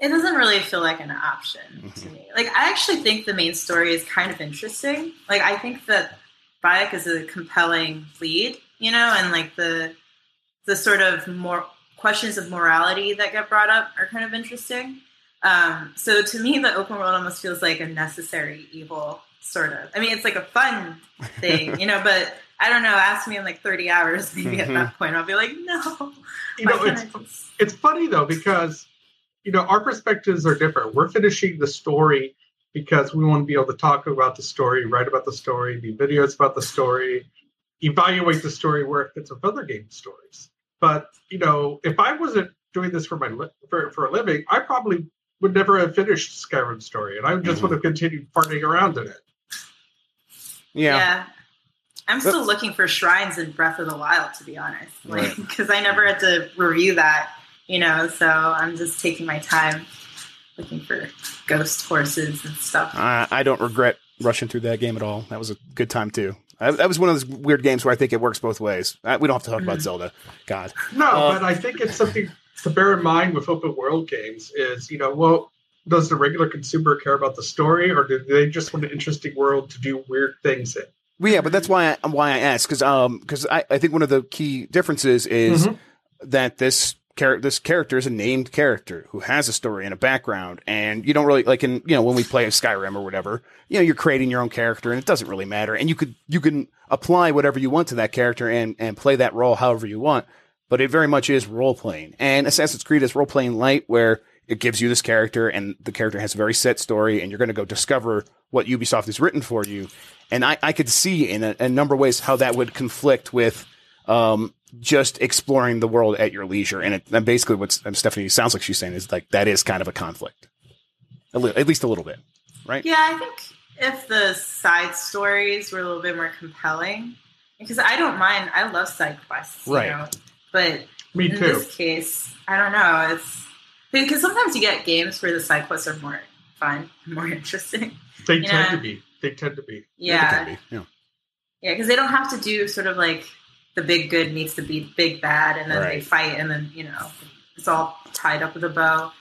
it doesn't really feel like an option to Mhm. me. Like I actually think the main story is kind of interesting. Like I think that Bayek is a compelling lead, you know, and like the the sort of more questions of morality that get brought up are kind of interesting. Um, so to me, the open world almost feels like a necessary evil, sort of. I mean, it's like a fun thing, you know, but I don't know. Ask me in like thirty hours, maybe Mhm. at that point, I'll be like, no. You know, it's just- it's funny though because you know our perspectives are different. We're finishing the story because we want to be able to talk about the story, write about the story, do videos about the story, evaluate the story where it fits with other game stories. But you know, if I wasn't doing this for my li- for, for a living, I probably would never have finished Skyrim story, and I just Mhm. would have continued farting around in it. Yeah. Yeah. I'm still looking for shrines in Breath of the Wild, to be honest, like Right. because I never had to review that, you know. So I'm just taking my time looking for ghost horses and stuff. I, I don't regret rushing through that game at all. That was a good time too. I, that was one of those weird games where I think it works both ways. Uh, we don't have to talk about Mhm. Zelda. God. No, Uh, but I think it's something to bear in mind with open world games is, you know, well, does the regular consumer care about the story or do they just want an interesting world to do weird things in? Well, yeah, but that's why I, why I asked because um because I, I think one of the key differences is Mhm. that this char- this character is a named character who has a story and a background, and you don't really like in you know when we play Skyrim or whatever, you know you're creating your own character and it doesn't really matter, and you could you can apply whatever you want to that character and and play that role however you want, but it very much is role playing, and Assassin's Creed is role playing light where it gives you this character and the character has a very set story and you're going to go discover what Ubisoft has written for you. And I, I could see in a, a number of ways how that would conflict with um, just exploring the world at your leisure. And, it, and basically what um, Stephanie sounds like she's saying is like that is kind of a conflict, a li- at least a little bit, right? Yeah, I think if the side stories were a little bit more compelling, because I don't mind, I love side quests, you Right. know, but Me in too. this case, I don't know. It's because sometimes you get games where the side quests are more fun, more interesting. They Yeah. tend to be. They tend to be. It Yeah, can be, yeah. yeah, because they don't have to do sort of like the big good meets the big big bad, and then they fight, and then you know it's all tied up with a bow.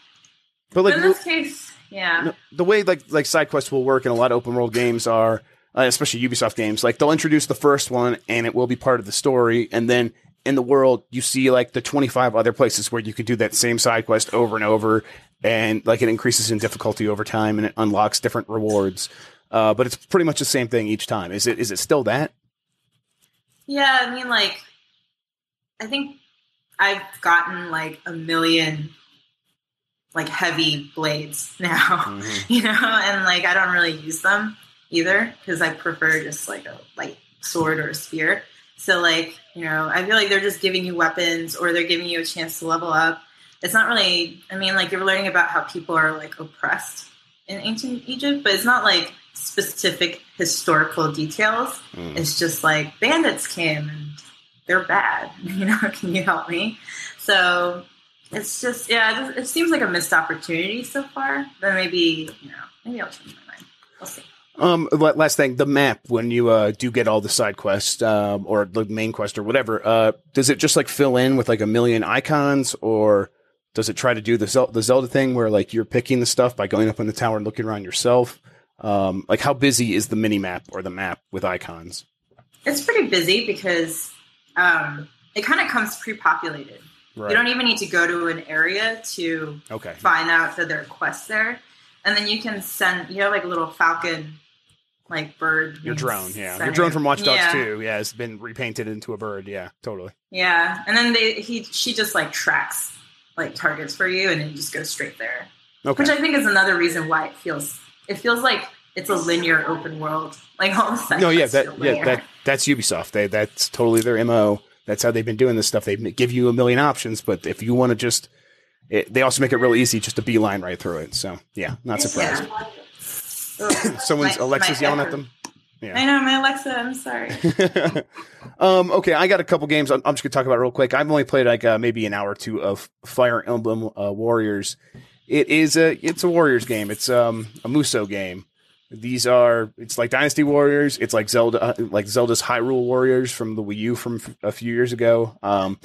But But like in this case, yeah, the way like like side quests will work in a lot of open world games are uh, especially Ubisoft games like they'll introduce the first one and it will be part of the story and then in the world you see like the 25 other places where you can do that same side quest over and over and like it increases in difficulty over time and it unlocks different rewards uh, but it's pretty much the same thing each time is it is it still that yeah. I mean, like, I think I've gotten like a million like heavy blades now. you know, and like I don't really use them either because I prefer just like a light sword or a spear. So like, you know, I feel like they're just giving you weapons or they're giving you a chance to level up. it's not really. I mean, like you're learning about how people are like oppressed in ancient Egypt, but it's not like specific historical details. Mm. It's just like bandits came and they're bad. You know, can you help me? So it's just yeah, it, it seems like a missed opportunity so far. But maybe you know, maybe I'll change my mind. We'll see. Um, last thing, the map when you uh do get all the side quests, um, or the main quest or whatever, uh, does it just like fill in with like a million icons, or does it try to do the Zel- the Zelda thing where like you're picking the stuff by going up in the tower and looking around yourself? Um, like how busy is the mini map or the map with icons? It's pretty busy because um, it kind of comes pre-populated. Right. You don't even need to go to an area to okay. find out that there are quests there, and then you can send. You have like a little falcon, like bird. Your drone, yeah. Your drone from Watch Dogs Yeah. 2, yeah, has been repainted into a bird. Yeah, totally. Yeah, and then they he she just like tracks like targets for you, and then you just go straight there. Okay. Which I think is another reason why it feels it feels like it's a linear open world. Like all the side no, yeah, that yeah, that that's Ubisoft. They that's totally their mo. That's how they've been doing this stuff. They give you a million options, but if you want to just, it, they also make it real easy just to beeline right through it. So yeah, not surprised. Yeah. Someone's My- Alexa's my yelling at them. Yeah. I know, my Alexa. I'm sorry. um, okay, I got a couple games. I'm, I'm just gonna talk about real quick. I've only played like uh, maybe an hour or two of Fire Emblem uh, Warriors. It is a it's a Warriors game. It's um a Musou game. These are it's like Dynasty Warriors. It's like Zelda uh, like Zelda's Hyrule Warriors from the Wii U from a few years ago. Um,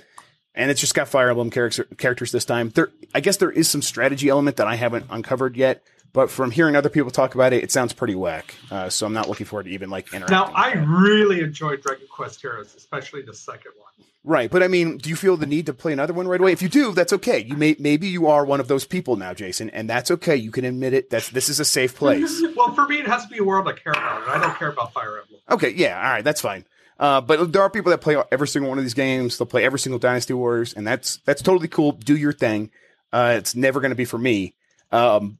and it's just got Fire Emblem character, characters this time. There, I guess there is some strategy element that I haven't uncovered yet. But from hearing other people talk about it, it sounds pretty whack. Uh, so I'm not looking forward to even like interacting. Now, I really enjoyed Dragon Quest Heroes, especially the second one. Right, but I mean, do you feel the need to play another one right away? If you do, that's okay. You may maybe you are one of those people now, Jason, and that's okay. You can admit it. That's this is a safe place. Well, for me, it has to be a world I care about, and I don't care about Fire Emblem. okay, yeah, all right, that's fine. Uh, but there are people that play every single one of these games. They'll play every single Dynasty Warriors, and that's that's totally cool. Do your thing. Uh, it's never going to be for me. Um,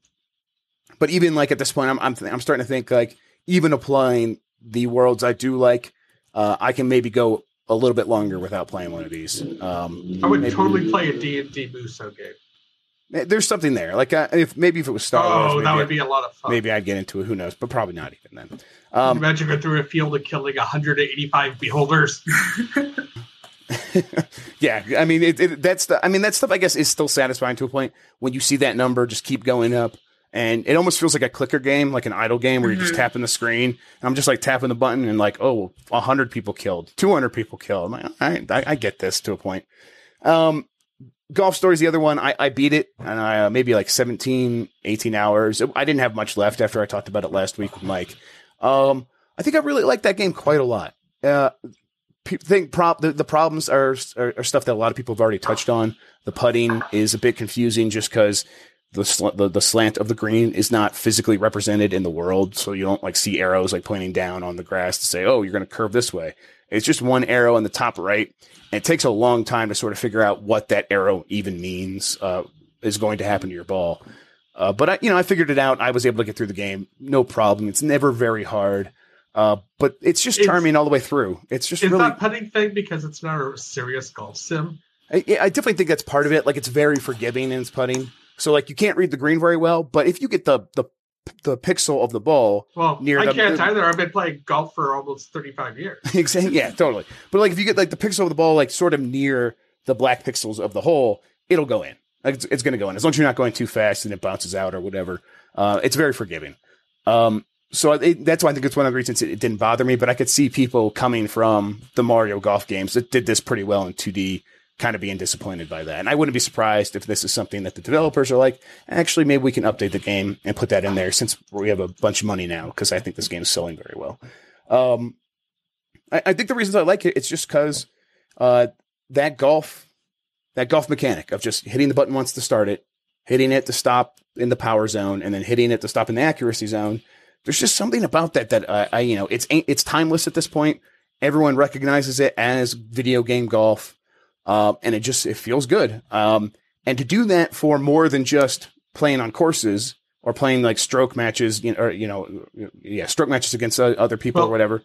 but even like at this point, I'm I'm, th- I'm starting to think like even applying the worlds I do like, uh, I can maybe go a little bit longer without playing one of these. Um, I would maybe- totally play a D&D Musou game. Eh, There's something there. Like uh, if maybe if it was Star Wars, Oh, maybe, that I- would be a lot of fun. maybe I'd get into it. Who knows? But probably not even then. Um, you imagine going through a field and killing 185 beholders. yeah, I mean it, it, that's the. I mean that stuff. I guess is still satisfying to a point when you see that number just keep going up, and it almost feels like a clicker game, like an idle game where you're just tapping the screen. And I'm just like tapping the button and like, oh, 100 people killed, two hundred people killed. I'm like, all right, I, I get this to a point. Um, golf stories the other one i, I beat it and i uh, maybe like 17 18 hours i didn't have much left after i talked about it last week with mike um i think i really like that game quite a lot. Uh think prop the, the problems are, are are stuff that a lot of people have already touched on. The putting is a bit confusing just because the, sl- the the slant of the green is not physically represented in the world. So you don't like see arrows like pointing down on the grass to say oh you're going to curve this way. It's just one arrow in the top right. And it takes a long time to sort of figure out what that arrow even means uh, is going to happen to your ball. Uh, but I, you know, I figured it out. I was able to get through the game, no problem. It's never very hard, uh, but it's just It's- charming all the way through. It's just Is really. that putting thing because it's not a serious golf sim? I, I definitely think that's part of it. Like it's very forgiving in its putting. So like you can't read the green very well, but if you get the the the pixel of the ball Well, Near I the- can't either. I've been playing golf for almost 35 years. Exactly. Yeah, totally. But like if you get like the pixel of the ball like sort of near the black pixels of the hole, it'll go in. It's, it's going to go in as long as you're not going too fast and it bounces out or whatever. Uh, it's very forgiving. Um, so it, that's why I think it's one of the reasons it, it didn't bother me. But I could see people coming from the Mario Golf games that did this pretty well in 2D, kind of being disappointed by that. And I wouldn't be surprised if this is something that the developers are like, actually, maybe we can update the game and put that in there since we have a bunch of money now because I think this game is selling very well. Um, I, I think the reasons I like it, it's just because uh, that golf, that golf mechanic of just hitting the button once to start it, hitting it to stop in the power zone, and then hitting it to stop in the accuracy zone. There's just something about that that uh, I, you know, it's it's timeless at this point. Everyone recognizes it as video game golf, uh, and it just it feels good. Um, and to do that for more than just playing on courses or playing like stroke matches, you know, or you know, yeah, stroke matches against other people or whatever.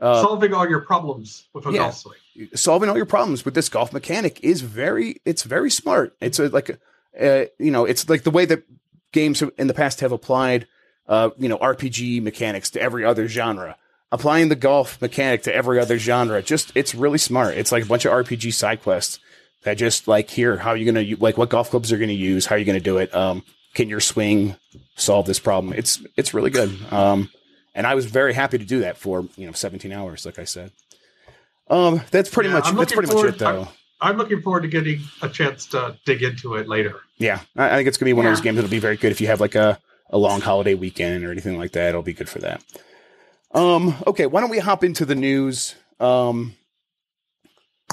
Uh, Solving all your problems with a yeah. golf swing. Solving all your problems with this golf mechanic is very it's very smart. It's a, like a, you know it's like the way that games in the past have applied uh, you know rpg mechanics to every other genre. Applying the golf mechanic to every other genre just it's really smart. It's like a bunch of rpg side quests that just like here how are you gonna like what golf clubs are gonna use how are you gonna do it um can your swing solve this problem? It's it's really good. Um and i was very happy to do that for you know 17 hours like i said um, that's pretty Yeah, much I'm that's pretty much it though. I'm looking forward to getting a chance to dig into it later. Yeah, I, I think it's gonna be one of those games that'll be very good if you have like a a long holiday weekend or anything like that. It'll be good for that. Um, okay, why don't we hop into the news? Um,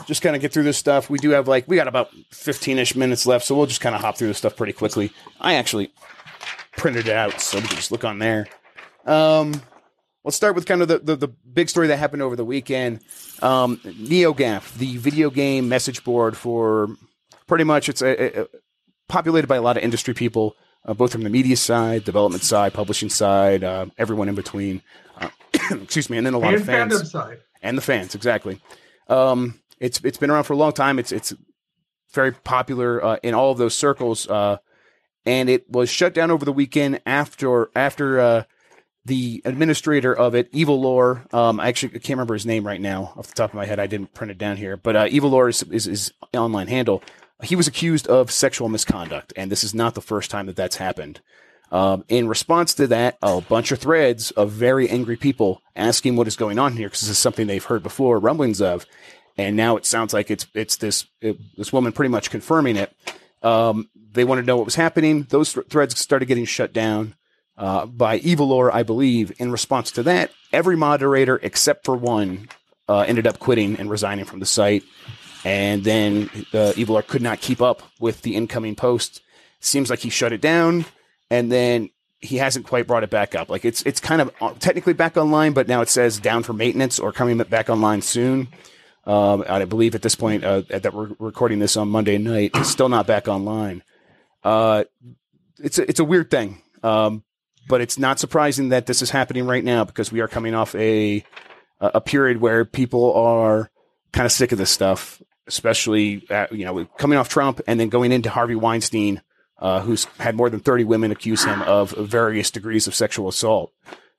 just kind of get through this stuff. We do have like we got about fifteen ish minutes left, so we'll just kind of hop through this stuff pretty quickly. I actually printed it out, so we can just look on there. Um, let's start with kind of the, the, the big story that happened over the weekend. Um, NeoGAF, the video game message board for pretty much it's a, a, populated by a lot of industry people, uh, both from the media side, development side, publishing side, uh, everyone in between. Uh, excuse me, and then a lot And of fans and the fans exactly. Um, it's it's been around for a long time. It's it's very popular uh, in all of those circles, uh, and it was shut down over the weekend after after uh, the administrator of it, Evilore. Um, I actually can't remember his name right now off the top of my head. I didn't print it down here, but uh, Evilore is, is his online handle. He was accused of sexual misconduct, and this is not the first time that that's happened. Um, in response to that, a bunch of threads of very angry people asking what is going on here because this is something they've heard before, rumblings of, and now it sounds like it's it's this it, this woman pretty much confirming it. Um, they wanted to know what was happening. Those th- threads started getting shut down uh, by Evilore, I believe. In response to that, every moderator except for one uh, ended up quitting and resigning from the site. And then uh, Evilore could not keep up with the incoming posts. Seems like he shut it down, and then he hasn't quite brought it back up. Like it's it's kind of uh, technically back online, but now it says down for maintenance or coming back online soon. Um, I believe at this point uh, that we're recording this on Monday night, it's still not back online. Uh, it's a, it's a weird thing, um, but it's not surprising that this is happening right now because we are coming off a a period where people are kind of sick of this stuff, especially at, you know coming off Trump and then going into Harvey Weinstein, uh, who's had more than thirty women accuse him of various degrees of sexual assault.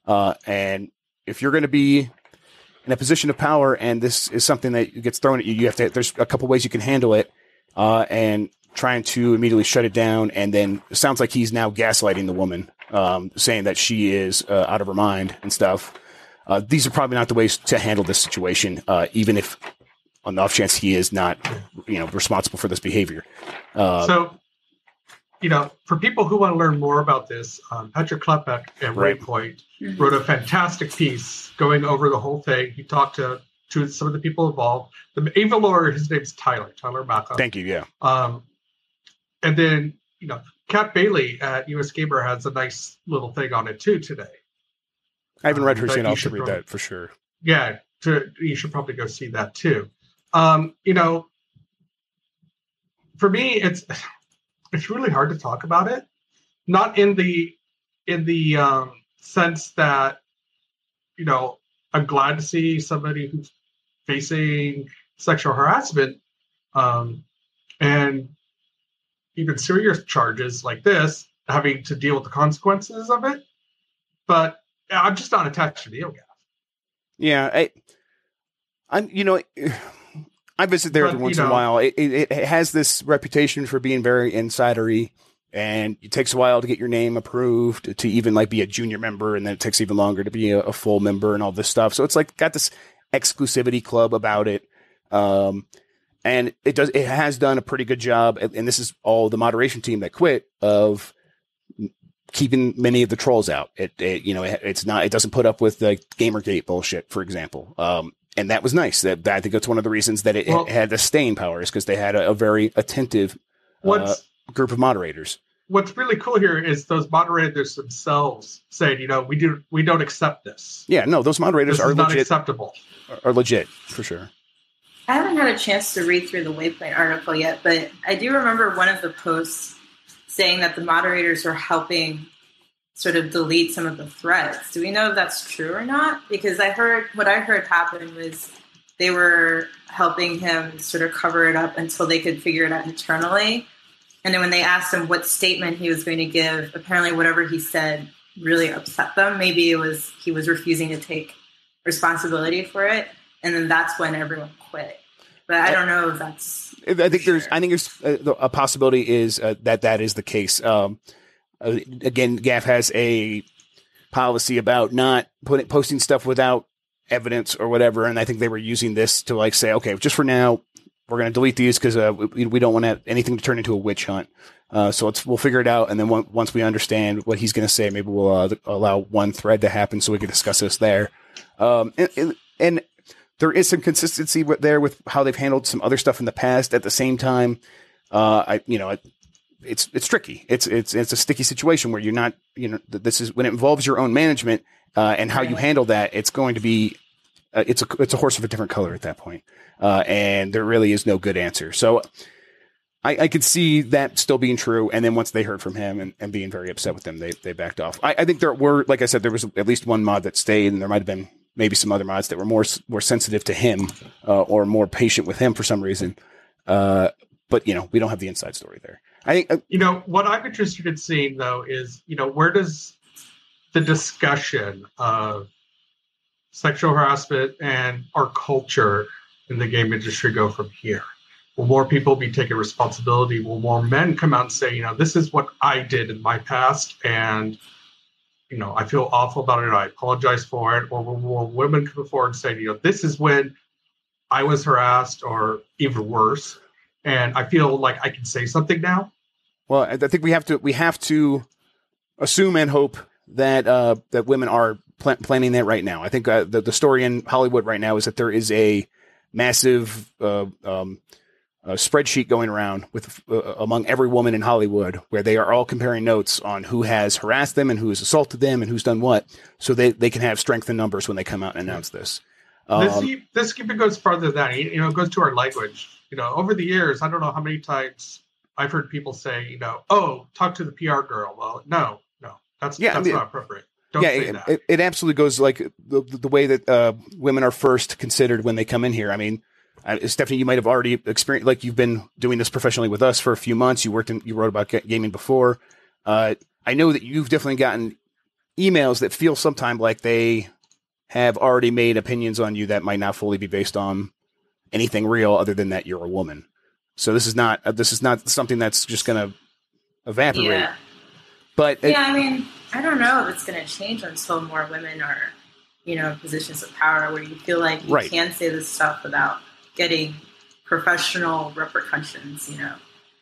Uh, and if you're going to be in a position of power and this is something that gets thrown at you, you have to. There's a couple ways you can handle it, uh, and trying to immediately shut it down. And then it sounds like he's now gaslighting the woman, um, saying that she is uh, out of her mind and stuff. Uh, these are probably not the ways to handle this situation, uh, even if on the off chance he is not, you know, responsible for this behavior. Uh, so, you know, for people who want to learn more about this, um, Patrick Klepek at Right. Waypoint wrote a fantastic piece going over the whole thing. He talked to to some of the people involved. The Evilore, his name's Tyler, Tyler Malka. thank you. Yeah. Um, and then, you know, Kat Bailey at US Gamer has a nice little thing on it too today. I haven't read Um, her shit. I'll should read probably- that for sure. Yeah, to, you should probably go see that too. Um, you know, for me, it's it's really hard to talk about it. Not in the in the um, sense that you know I'm glad to see somebody who's facing sexual harassment um, and even serious charges like this having to deal with the consequences of it. But I'm just not attached to the. Yeah, I, I'm. You know, I visit there But, every you once in a while. It, it, it has this reputation for being very insidery, and it takes a while to get your name approved to even like be a junior member, and then it takes even longer to be a, a full member and all this stuff. So it's like got this exclusivity club about it. Um, and it does. It has done a pretty good job, and this is all the moderation team that quit of keeping many of the trolls out. It, it you know, it, it's not, it doesn't put up with the Gamergate bullshit, for example. Um, and that was nice. That, that I think that's one of the reasons that it, Well- it had the staying power is because they had a, a very attentive What's group of moderators. what's really cool here is those moderators themselves saying, you know, we do we don't accept this. Yeah, no, those moderators This are is not legit. acceptable. Are legit for sure. I haven't had a chance to read through the Waypoint article yet, but I do remember one of the posts saying that the moderators were helping sort of delete some of the threads. Do we know if that's true or not? Because I heard what I heard happen was they were helping him sort of cover it up until they could figure it out internally. And then when they asked him what statement he was going to give, apparently whatever he said really upset them. Maybe it was he was refusing to take responsibility for it, and then that's when everyone quit. But I don't know if that's. I think there's. I think there's a, a possibility is uh, that that is the case. Um, uh, again, GAF has a policy about not putting posting stuff without evidence or whatever, and I think they were using this to like say, okay, just for now, we're going to delete these because uh, we, we, don't want anything to turn into a witch hunt. Uh, so let's we'll figure it out, and then once we understand what he's going to say, maybe we'll uh, allow one thread to happen so we can discuss this there. Um, and, and there is some consistency with, there with how they've handled some other stuff in the past. At the same time, uh, I you know it, it's it's tricky. It's it's it's a sticky situation where you're not you know this is when it involves your own management uh, and how you handle that. It's going to be uh, it's a it's a horse of a different color at that point, uh, and there really is no good answer. So I, I could see that still being true. And then once they heard from him and, and being very upset with them, they, they backed off. I, I think there were, like I said, there was at least one mod that stayed and there might have been maybe some other mods that were more, more sensitive to him, uh, or more patient with him for some reason. Uh, but you know, we don't have the inside story there. I think, uh, you know, what I'm interested in seeing though is, you know, where does the discussion of sexual harassment and our culture in the game industry go from here? Will more people be taking responsibility? Will more men come out and say, you know, this is what I did in my past, and you know, I feel awful about it. I apologize for it. Or will women come forward and say, you know, this is when I was harassed, or even worse, and I feel like I can say something now. Well, I think we have to we have to assume and hope that uh, that women are pl- planning that right now. I think uh, the the story in Hollywood right now is that there is a massive uh, um, a spreadsheet going around with uh, among every woman in Hollywood where they are all comparing notes on who has harassed them and who has assaulted them and who's done what, so they, they can have strength in numbers when they come out and announce this. Um, this, this even goes further than you know, it goes to our language. You know, over the years, I don't know how many times I've heard people say, you know, oh, talk to the PR girl. Well, no, no, that's yeah, that's I mean, not appropriate. Don't yeah, it, it, it, absolutely goes like the, the way that uh, women are first considered when they come in here. I mean, Stephanie, you might have already experienced, like you've been doing this professionally with us for a few months. You worked in, you wrote about gaming before. Uh, I know that you've definitely gotten emails that feel sometimes like they have already made opinions on you that might not fully be based on anything real other than that you're a woman. So this is not uh, this is not something that's just going to evaporate. Yeah. But yeah, it, I mean, I don't know if it's going to change until more women are, you know, in positions of power where you feel like you right. can say this stuff without getting professional repercussions, you know.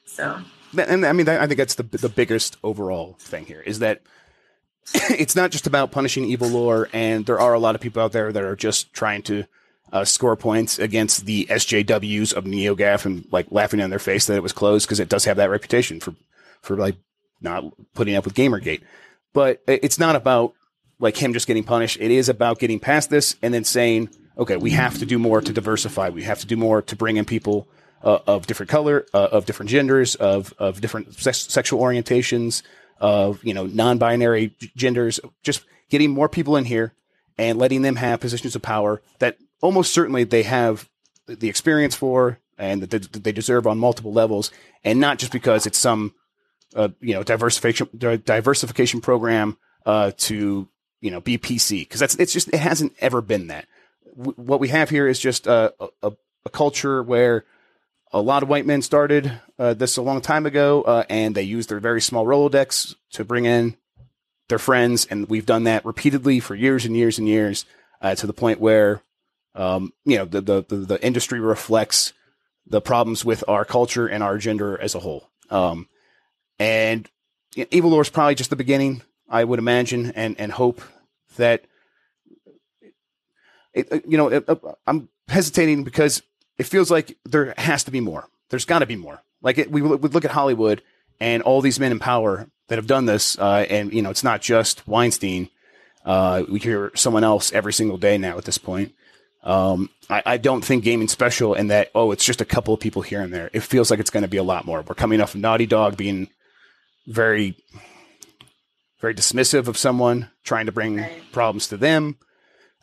So and I mean, I think that's the the biggest overall thing here is that it's not just about punishing Evilore, and there are a lot of people out there that are just trying to uh, score points against the SJWs of NeoGAF and like laughing in their face that it was closed because it does have that reputation for for like not putting up with GamerGate. But it's not about like him just getting punished. It is about getting past this and then saying, okay, we have to do more to diversify. We have to do more to bring in people uh, of different color, uh, of different genders, of of different sexual orientations, of you know non-binary genders. Just getting more people in here and letting them have positions of power that almost certainly they have the experience for and that they deserve on multiple levels, and not just because it's some uh, you know diversification diversification program uh, to you know be PC because that's it's just it hasn't ever been that what we have here is just a, a, a, culture where a lot of white men started uh, this a long time ago, uh, and they used their very small Rolodex to bring in their friends, and we've done that repeatedly for years and years and years, uh, to the point where, um, you know, the, the, the the industry reflects the problems with our culture and our gender as a whole. Um, and Evilore is probably just the beginning, I would imagine, and and hope that it, uh, you know, it, uh, I'm hesitating because it feels like there has to be more. There's got to be more. Like it, we would look at Hollywood and all these men in power that have done this, uh, and you know, it's not just Weinstein. Uh, we hear someone else every single day now at this point. Um, I, I, don't think gaming special and that oh, it's just a couple of people here and there. It feels like it's going to be a lot more. We're coming off of Naughty Dog being very very dismissive of someone, trying to bring Right. problems to them.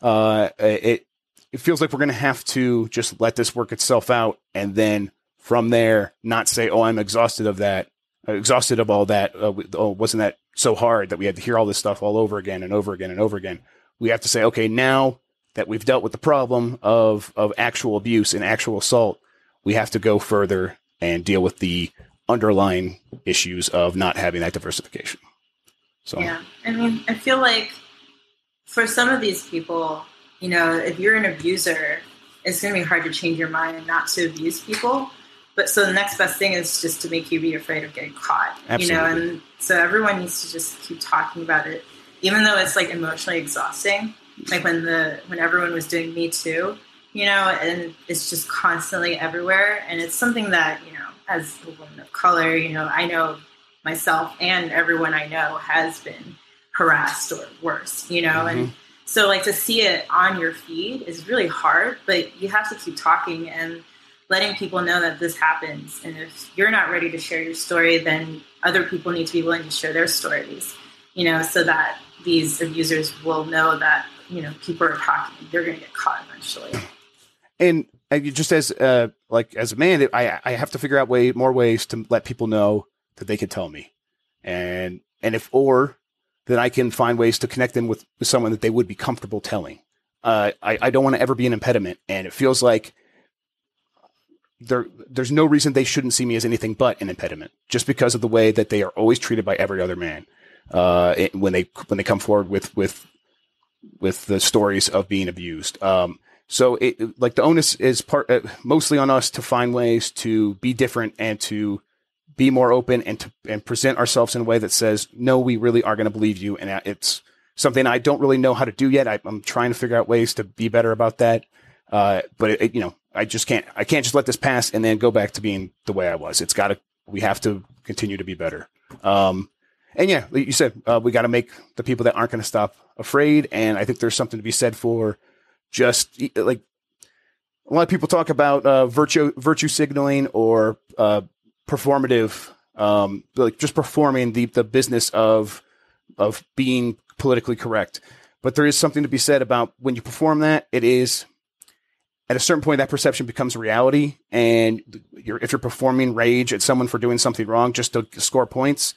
Uh, it it feels like we're going to have to just let this work itself out, and then from there, not say, "Oh, I'm exhausted of that, exhausted of all that." Uh, oh, wasn't that so hard that we had to hear all this stuff all over again and over again and over again? We have to say, "Okay, now that we've dealt with the problem of of actual abuse and actual assault, we have to go further and deal with the underlying issues of not having that diversification." So, Yeah. I mean, I feel like for some of these people, you know, if you're an abuser, it's going to be hard to change your mind not to abuse people. But so the next best thing is just to make you be afraid of getting caught, you know, and so everyone needs to just keep talking about it, even though it's like emotionally exhausting. Like when the when everyone was doing Me Too, you know, and it's just constantly everywhere, and it's something that you know, as a woman of color, you know, I know myself and everyone I know has been harassed or worse, you know, and so like to see it on your feed is really hard, but you have to keep talking and letting people know that this happens. And if you're not ready to share your story, then other people need to be willing to share their stories, you know, so that these abusers will know that, you know, people are talking, they're going to get caught eventually. and uh, just as uh, like as a man, I I have to figure out way more ways to let people know that they can tell me, and and if or then I can find ways to connect them with, someone that they would be comfortable telling. Uh, I I don't want to ever be an impediment, and it feels like there there's no reason they shouldn't see me as anything but an impediment, just because of the way that they are always treated by every other man. Uh, it- when they when they come forward with with with the stories of being abused. Um, so it like the onus is part uh, mostly on us to find ways to be different and to be more open and to and present ourselves in a way that says no, we really are going to believe you, and uh, it's something I don't really know how to do yet. I, I'm trying to figure out ways to be better about that. Uh, but it, it, you know, I just can't. I can't just let this pass and then go back to being the way I was. It's got to. We have to continue to be better. Um, and yeah, like you said, uh, we got to make the people that aren't going to stop afraid. And I think there's something to be said for just like a lot of people talk about uh, virtue virtue signaling or uh, performative, um, like just performing the the business of of being politically correct. But there is something to be said about when you perform that. It is at a certain point that perception becomes reality, and you're, if you're performing rage at someone for doing something wrong just to score points,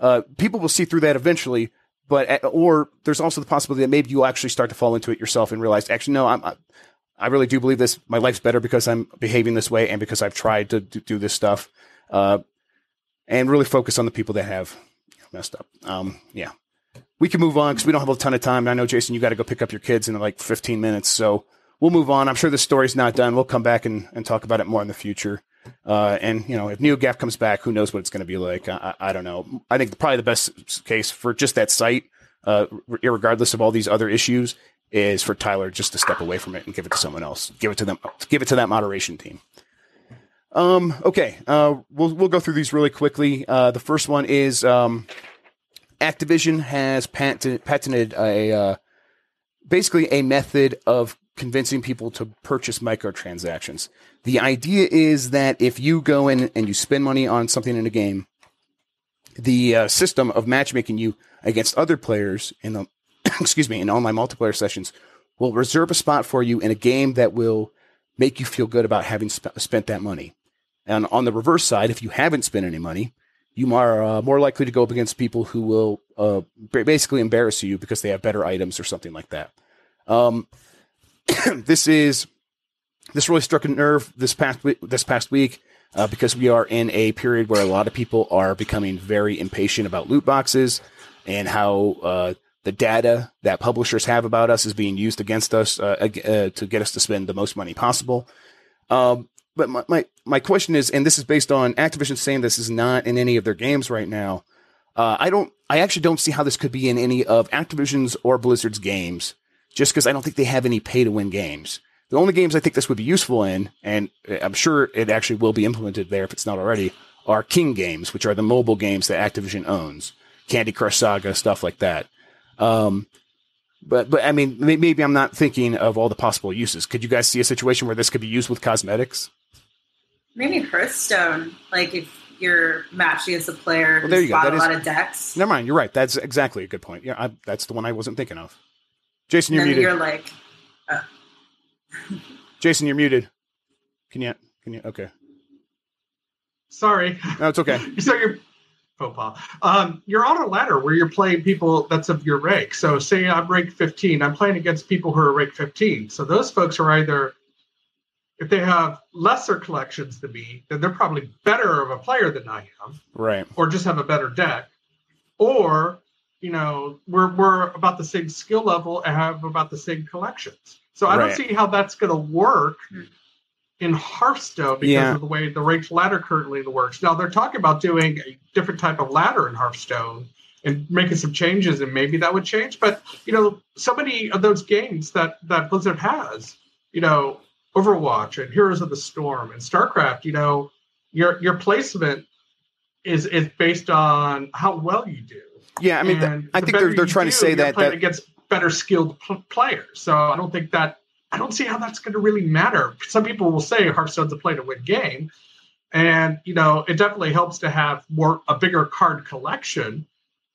uh, people will see through that eventually. But at, or there's also the possibility that maybe you'll actually start to fall into it yourself and realize, actually, no, I'm, I, I really do believe this. My life's better because I'm behaving this way and because I've tried to do, do this stuff, uh, and really focus on the people that have messed up. Um, yeah, we can move on because we don't have a ton of time. And I know Jason, you got to go pick up your kids in like 15 minutes, so we'll move on. I'm sure the story's not done. We'll come back and, and talk about it more in the future. Uh, and you know, if NeoGAF comes back, who knows what it's going to be like? I, I, I don't know. I think probably the best case for just that site, uh, regardless of all these other issues, is for Tyler just to step away from it and give it to someone else. Give it to them. Give it to that moderation team. Um, okay, uh, we'll we'll go through these really quickly. Uh, the first one is um, Activision has patented, patented a uh, basically a method of convincing people to purchase microtransactions. The idea is that if you go in and you spend money on something in a game, the uh, system of matchmaking you against other players in the excuse me in online multiplayer sessions will reserve a spot for you in a game that will make you feel good about having sp- spent that money. And on the reverse side, if you haven't spent any money, you are uh, more likely to go up against people who will uh, basically embarrass you because they have better items or something like that. Um, this is this really struck a nerve this past week, this past week uh, because we are in a period where a lot of people are becoming very impatient about loot boxes and how uh, the data that publishers have about us is being used against us uh, uh, to get us to spend the most money possible. Um, but my, my, my question is, and this is based on Activision saying this is not in any of their games right now. Uh, I don't, I actually don't see how this could be in any of Activision's or Blizzard's games, just because I don't think they have any pay to win games. The only games I think this would be useful in, and I'm sure it actually will be implemented there if it's not already, are King games, which are the mobile games that Activision owns, Candy Crush Saga, stuff like that. Um, but but I mean, maybe I'm not thinking of all the possible uses. Could you guys see a situation where this could be used with cosmetics? Maybe Hearthstone, like if you're matchy as a player Well, there you go. That a is- lot of decks. Never mind. You're right. That's exactly a good point. Yeah, I, that's the one I wasn't thinking of. Jason, you're then muted. you're like, Jason, you're muted. Can you? Can you? Okay. Sorry. No, it's okay. so you're profile. Um, you're on a ladder where you're playing people that's of your rank. So say I'm rank 15, I'm playing against people who are rank 15. So those folks are either if they have lesser collections than me, then they're probably better of a player than I am, Right. or just have a better deck. Or, you know, we're we're about the same skill level and have about the same collections. So I Right. don't see how that's gonna work hmm. in Hearthstone because Yeah. of the way the ranked ladder currently works. Now they're talking about doing a different type of ladder in Hearthstone and making some changes, and maybe that would change. But you know, so many of those games that that Blizzard has, you know, Overwatch and Heroes of the Storm and StarCraft, you know, your your placement is is based on how well you do. Yeah, I mean, th- I the think they're, they're trying to say that that against better skilled pl- players. So I don't think that I don't see how that's going to really matter. Some people will say Hearthstone's a play to win game, and you know it definitely helps to have more a bigger card collection.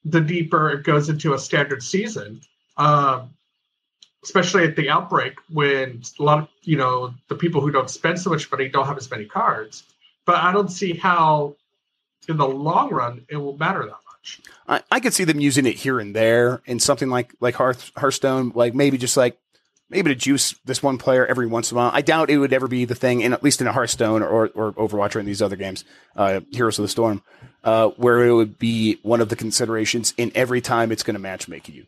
The deeper it goes into a standard season, um, especially at the outbreak when a lot of you know the people who don't spend so much money don't have as many cards. But I don't see how, in the long run, it will matter that much. I, I could see them using it here and there in something like like Hearth, Hearthstone, like maybe just like maybe to juice this one player every once in a while. I doubt it would ever be the thing, in at least in a Hearthstone or or Overwatch or in these other games, uh, Heroes of the Storm, uh, where it would be one of the considerations in every time it's going to matchmake you.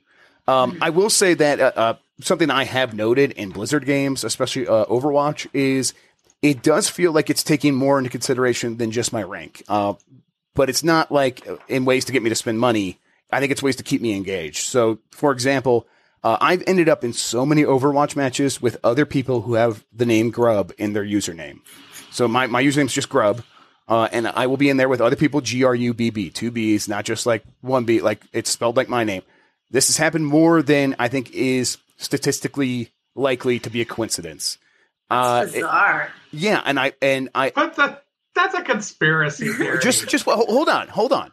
Um, I will say that uh, uh, something I have noted in Blizzard games, especially uh, Overwatch, is it does feel like it's taking more into consideration than just my rank. Uh, but it's not like uh, in ways to get me to spend money. I think it's ways to keep me engaged. So, for example, uh, I've ended up in so many Overwatch matches with other people who have the name Grub in their username. So my, my username is just Grub. Uh, and I will be in there with other people, G R U B B, two B's, not just like one B, like it's spelled like my name. This has happened more than I think is statistically likely to be a coincidence. Uh, it- yeah, and I and I But that that's a conspiracy theory. just just hold on, hold on.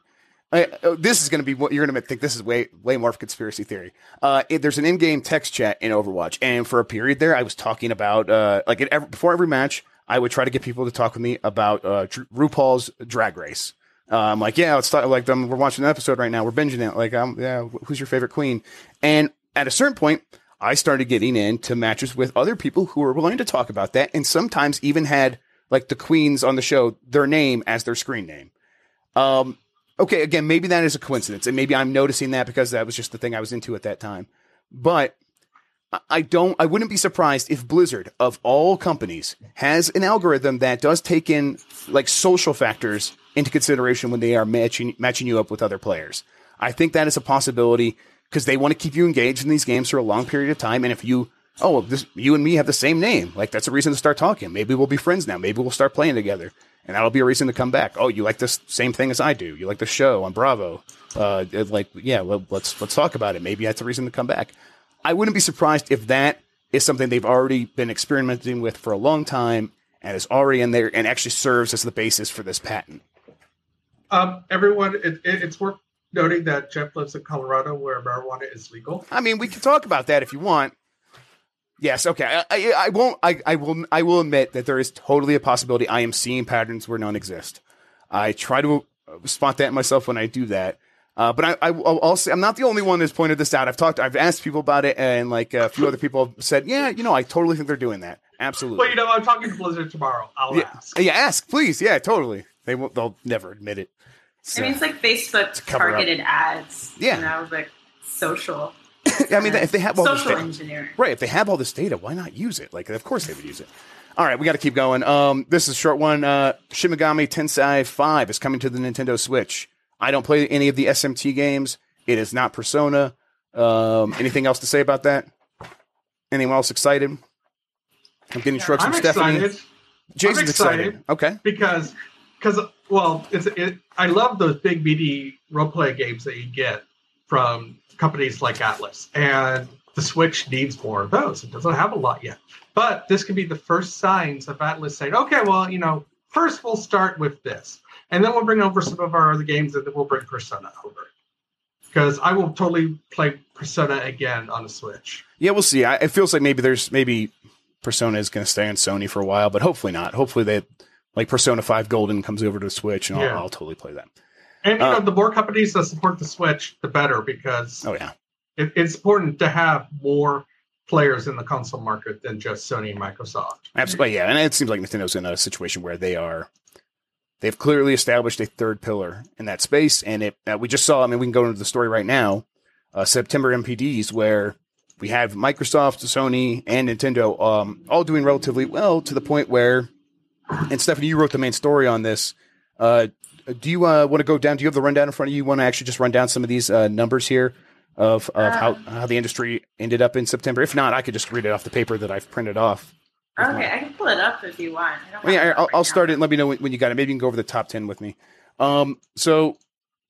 Uh, uh, this is going to be what you're going to think. This is way way more of a conspiracy theory. Uh, it, there's an in-game text chat in Overwatch, and for a period there, I was talking about uh, like at every, before every match, I would try to get people to talk with me about uh, Dr- RuPaul's Drag Race. Uh, I'm like, yeah, let's talk. Like, um, we're watching an episode right now. We're binging it. Like, um, yeah, who's your favorite queen? And at a certain point, I started getting into matches with other people who were willing to talk about that, and sometimes even had like the queens on the show their name as their screen name. Um, okay, again, maybe that is a coincidence, and maybe I'm noticing that because that was just the thing I was into at that time. But I- don't. I wouldn't be surprised if Blizzard, of all companies, has an algorithm that does take in like social factors into consideration when they are matching matching you up with other players. I think that is a possibility because they want to keep you engaged in these games for a long period of time. And if you, oh, this you and me have the same name, like that's a reason to start talking. Maybe we'll be friends now. Maybe we'll start playing together, and that'll be a reason to come back. Oh, you like this same thing as I do. You like the show on Bravo. Uh, like yeah, well, let's let's talk about it. Maybe that's a reason to come back. I wouldn't be surprised if that is something they've already been experimenting with for a long time and is already in there and actually serves as the basis for this patent. um, everyone, it, it, it's worth noting that Jeff lives in Colorado, where marijuana is legal. I mean, we can talk about that if you want. Yes, okay. I, I, I won't. I, I will. I will admit that there is totally a possibility I am seeing patterns where none exist. I try to uh, spot that myself when I do that. Uh, but I, I, I'll I'll say I'm not the only one that's pointed this out. I've talked, I've asked people about it, and like a few other people have said, "Yeah, you know, I totally think they're doing that. Absolutely." Well, you know, I'm talking to Blizzard tomorrow. I'll yeah, ask. yeah, ask, please. Yeah, totally. They won't. They'll never admit it. I mean, it's like Facebook cover up. targeted ads. Yeah. You know, like social. I mean, if they have all this social data, engineering. right? If they have all this data, why not use it? Like, of course they would use it. All right, we got to keep going. Um, this is a short one. Uh, Shin Megami Tensei Five is coming to the Nintendo Switch. I don't play any of the SMT games. It is not Persona. Um, anything else to say about that? Anyone else excited? I'm getting shrugs I'm from Stephanie. excited Jason's excited. excited. Okay. because, because well, it's it. I love those big meaty role play games that you get from companies like Atlus, and the Switch needs more of those. It doesn't have a lot yet, but this could be the first signs of Atlus saying, "Okay, well, you know, first we'll start with this, and then we'll bring over some of our other games, and then we'll bring Persona over. Because I will totally play Persona again on the Switch. Yeah, we'll see. I, it feels like maybe there's maybe Persona is going to stay on Sony for a while, but hopefully not. Hopefully they like Persona Five Golden comes over to Switch, and I'll, I'll totally play that. And you Uh, know, the more companies that support the Switch, the better, because Oh yeah, it, it's important to have more players in the console market than just Sony and Microsoft. absolutely. Yeah, and it seems like Nintendo's in a situation where they are. They've clearly established a third pillar in that space, and it. Uh, we just saw. I mean, we can go into the story right now. Uh, September NPDs, where we have Microsoft, Sony, and Nintendo um, all doing relatively well to the point where. And Stephanie, you wrote the main story on this. Uh, do you uh, want to go down? Do you have the rundown in front of you? You want to actually just run down some of these uh, numbers here of, of how, how the industry ended up in September? If not, I could just read it off the paper that I've printed off. Okay, I can pull it up if you want. I don't Well, yeah, I'll, up I'll start it. And let me know when, when you got it. Maybe you can go over the top ten with me. Um, so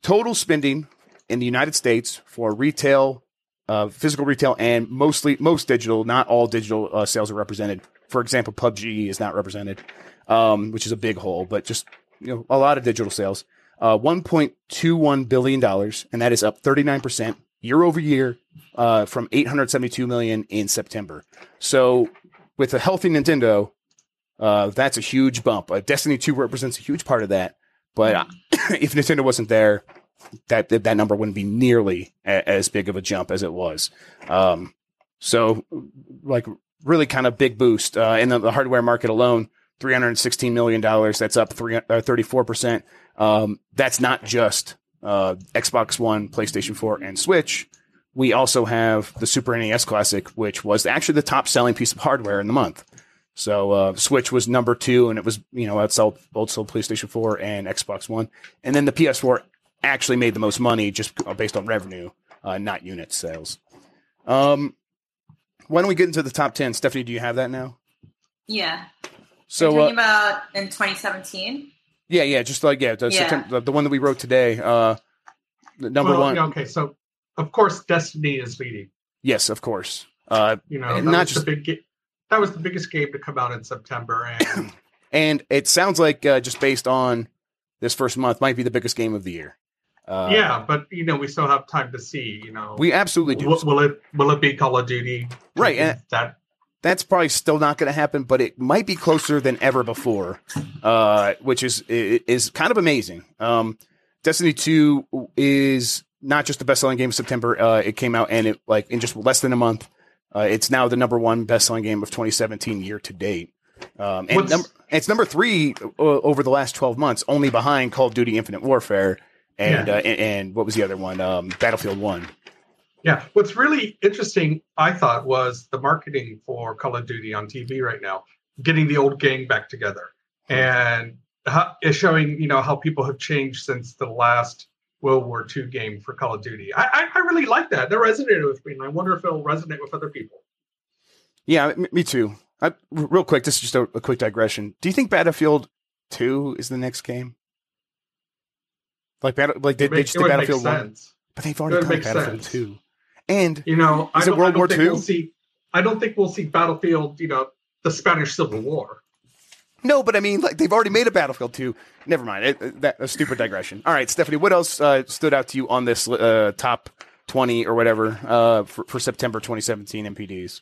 total spending in the United States for retail, uh, physical retail, and mostly most digital. Not all digital uh, sales are represented. For example, PUBG is not represented, um, which is a big hole. But just you know, a lot of digital sales. Uh, one point two one billion dollars, and that is up thirty nine percent year over year uh, from eight hundred seventy two million in September. So with a healthy Nintendo, uh, that's a huge bump. Uh, Destiny 2 represents a huge part of that. But uh, if Nintendo wasn't there, that that that number wouldn't be nearly a, as big of a jump as it was. Um, so, like, really kind of big boost. Uh, in the, the hardware market alone, $316 million. That's up three, uh, 34%. Um, that's not just uh, Xbox One, PlayStation 4, and Switch. We also have the Super NES Classic, which was actually the top selling piece of hardware in the month. So uh, Switch was number two, and it was you know outsold outsold PlayStation 4 and Xbox One, and then the PS4 actually made the most money just based on revenue, uh, not unit sales. Um, why don't we get into the top ten? Stephanie, do you have that now? Yeah. So You're talking uh, about in 2017. yeah, yeah, just like yeah, the, Yeah. September, the, the one that we wrote today. Uh, the number Well, one, yeah, okay, so of course Destiny is leading. yes, of course. Uh, You know, that not was just- the big. That was the biggest game to come out in September, and and it sounds like uh, just based on this first month, might be the biggest game of the year. Uh, yeah, but you know, we still have time to see. You know, we absolutely do. will, will it will it be Call of Duty? Right, and- that that's probably still not going to happen, but it might be closer than ever before, uh, which is is kind of amazing. Um, Destiny Two is not just the best selling game of September. Uh, it came out and it like in just less than a month, uh, it's now the number one best selling game of 2017 year to date. Um, and number, it's number three uh, over the last 12 months, only behind Call of Duty Infinite Warfare and Yeah. uh, and, and what was the other one? Um, Battlefield One. Yeah, what's really interesting, I thought, was the marketing for Call of Duty on TV right now, getting the old gang back together, hmm. and how, is showing you know how people have changed since the last World War II game for Call of Duty. I, I, I really like that. That resonated with me, and I wonder if it'll resonate with other people. Yeah, m- me too. I, real quick, this is just a, a quick digression. Do you think Battlefield Two is the next game? Like, battle, like they, they just did Battlefield One, but they've already done Battlefield sense. Two, and You know, I Is it don't, World I don't War think II? We'll see. I don't think we'll see Battlefield. You know, the Spanish Civil War. no, but I mean, like they've already made a Battlefield Two. Never mind. It, it- that a stupid digression. All right, Stephanie, what else uh, stood out to you on this uh, top twenty or whatever uh, for, for September 2017 NPDs?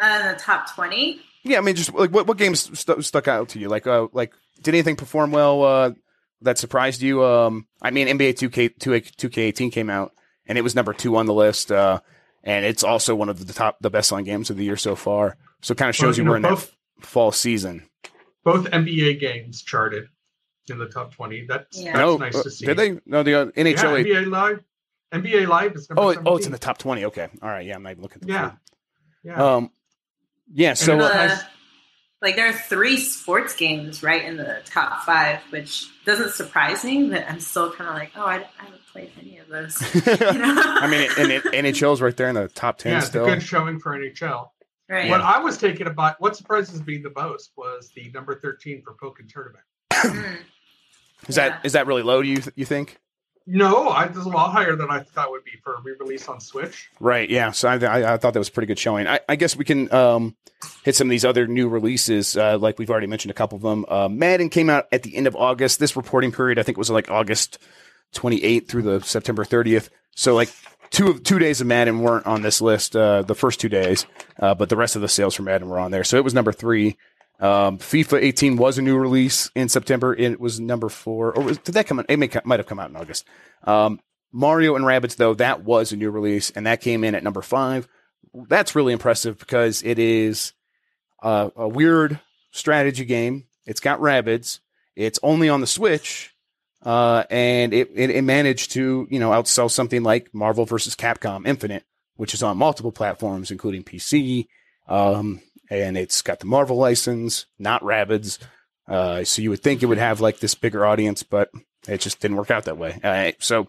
Uh, the top 20. Yeah, I mean, just like what what games st- stuck out to you? Like, uh, like did anything perform well uh, that surprised you? Um, I mean, NBA two K two K eighteen came out and it was number two on the list, uh, and it's also one of the top the best selling games of the year so far. So it kind of shows Well, you you know, we're in that both- f- fall season. Both NBA games charted in the top twenty. That's, Yeah. that's no, nice uh, to see. did they? No, the uh, NHL. eight- NBA Live. NBA Live is number oh, 17. oh, it's in the top twenty. Okay, all right. Yeah, I'm not even looking. At the Yeah. field. Yeah. Um, yeah. So And uh, Uh, like there are three sports games right in the top five, which doesn't surprise me, but I'm still kind of like, oh, I, I haven't played any of those. You know? I mean, and it, NHL's right there in the top ten yeah, it's a still. good showing for NHL. right. What I was taken about, what surprises me the most was the number 13 for Pokken Tournament. Mm. Is that Yeah. is that really low? Do you th- you think? No, I, this is a lot higher than I thought would be for a re-release on Switch. Right. Yeah. So I, I, I thought that was pretty good showing. I, I guess we can um, hit some of these other new releases, uh, like we've already mentioned a couple of them. Uh, Madden came out at the end of August. This reporting period, I think, was like August 28th through the September 30th. So like two of two days of Madden weren't on this list. Uh, the first two days, uh, but the rest of the sales for Madden were on there. So it was number three. Um, FIFA 18 was a new release in September. It was number four, or was, did that come out? It may, might have come out in August. Um, Mario and Rabbids, though, that was a new release, and that came in at number five. That's really impressive because it is a, a weird strategy game. It's got rabbits. It's only on the Switch, uh, and it, it, it managed to you know outsell something like Marvel versus Capcom Infinite, which is on multiple platforms, including PC. Um, and it's got the Marvel license, not Rabbids. Uh, so you would think it would have like this bigger audience, but it just didn't work out that way. So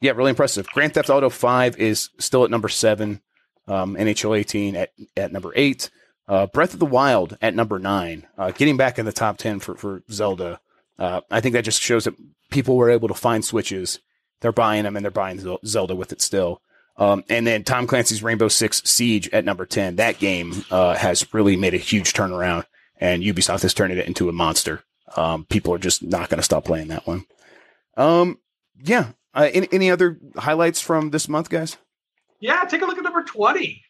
yeah, really impressive. Grand Theft Auto 5 is still at number seven. Um, NHL 18 at, at number eight. Uh, Breath of the Wild at number nine. Uh, getting back in the top 10 for, for Zelda. Uh, I think that just shows that people were able to find switches. They're buying them and they're buying Zelda with it still. Um, and then Tom Clancy's Rainbow Six Siege at number 10. That game uh, has really made a huge turnaround, and Ubisoft has turned it into a monster. Um, people are just not going to stop playing that one. Um, yeah. Uh, any, any other highlights from this month, guys? Yeah, take a look at number 20.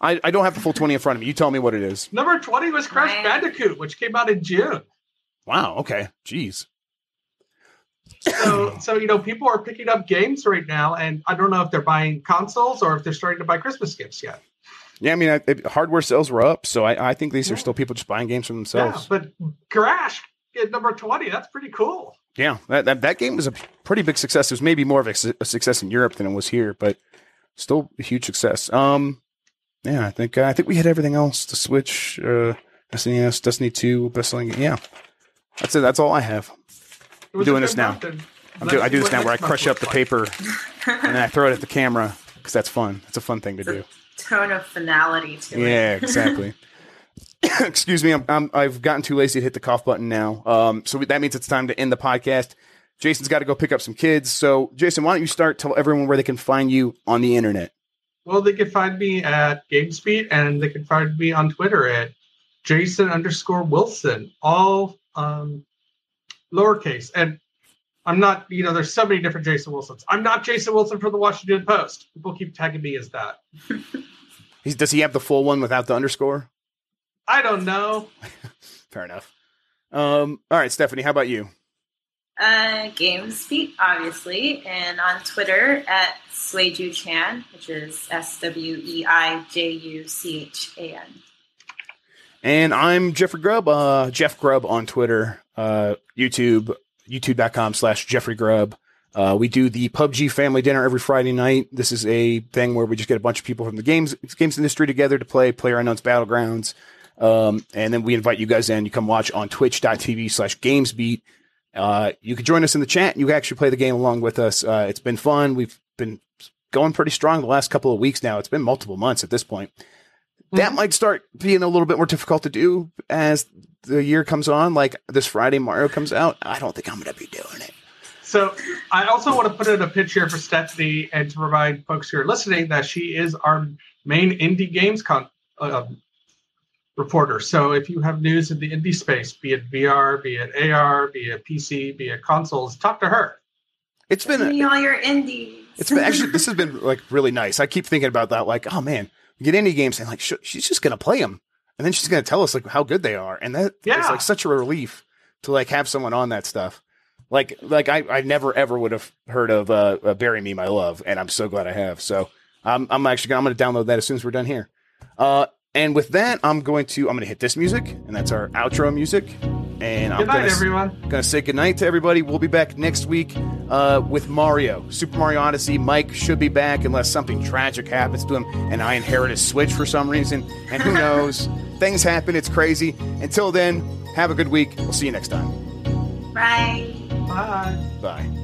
I, I don't have the full 20 in front of me. You tell me what it is. Number 20 was Crash Bandicoot, which came out in June. Wow. Okay. Jeez so so you know people are picking up games right now and i don't know if they're buying consoles or if they're starting to buy christmas gifts yet yeah i mean I, it, hardware sales were up so i, I think these yeah. are still people just buying games for themselves yeah, but crash at number 20 that's pretty cool yeah that, that, that game was a pretty big success it was maybe more of a, a success in europe than it was here but still a huge success um yeah i think uh, i think we had everything else the switch uh SNES, Destiny 2, best selling. Yeah, that's it. That's all I have. I'm doing this now. I'm do, I do this now where I crush up the paper and then I throw it at the camera because that's fun. It's a fun thing to do. Tone of finality to yeah, it. Yeah, exactly. Excuse me, I'm, i have gotten too lazy to hit the cough button now. Um, so that means it's time to end the podcast. Jason's got to go pick up some kids. So, Jason, why don't you start? Tell everyone where they can find you on the internet. Well, they can find me at GamesBeat, and they can find me on Twitter at Jason underscore Wilson, all um, lowercase. And I'm not, you know, there's so many different Jason Wilsons. I'm not Jason Wilson from the Washington Post. People keep tagging me as that. He's, does he have the full one without the underscore? I don't know. Fair enough. Um, all right, Stephanie, how about you? Uh, GamesBeat, obviously, and on Twitter at Sweiju Chan, which is S W E I J U C H A N. And I'm Jeffrey Grubb, uh, Jeff Grubb on Twitter, uh, YouTube, youtube.com slash Jeffrey Grubb. Uh, we do the PUBG family dinner every Friday night. This is a thing where we just get a bunch of people from the games games industry together to play Player Unknown's Battlegrounds. Um, and then we invite you guys in. You come watch on twitch.tv slash gamesbeat. Uh, you can join us in the chat. You can actually play the game along with us. Uh, it's been fun. We've been going pretty strong the last couple of weeks now. It's been multiple months at this point. Mm-hmm. That might start being a little bit more difficult to do as the year comes on. Like this Friday, Mario comes out. I don't think I'm going to be doing it. So I also want to put in a pitch here for Stephanie and to provide folks who are listening that she is our main indie games con- uh, reporter. So if you have news in the indie space, be it VR, be it AR, be it PC, be it consoles, talk to her. It's been a, all your indies. It's been actually this has been like really nice. I keep thinking about that. Like, oh man, get indie games and like sh- she's just gonna play them, and then she's gonna tell us like how good they are, and that yeah. is like such a relief to like have someone on that stuff. Like like I, I never ever would have heard of uh, uh, "Bury Me, My Love," and I'm so glad I have. So I'm I'm actually gonna, I'm gonna download that as soon as we're done here. Uh, and with that, I'm going to I'm gonna hit this music, and that's our outro music. And I'm night, gonna, everyone. Gonna say goodnight to everybody. We'll be back next week uh, with Mario, Super Mario Odyssey. Mike should be back unless something tragic happens to him, and I inherit a Switch for some reason. And who knows? Things happen. It's crazy. Until then, have a good week. We'll see you next time. Bye. Bye. Bye.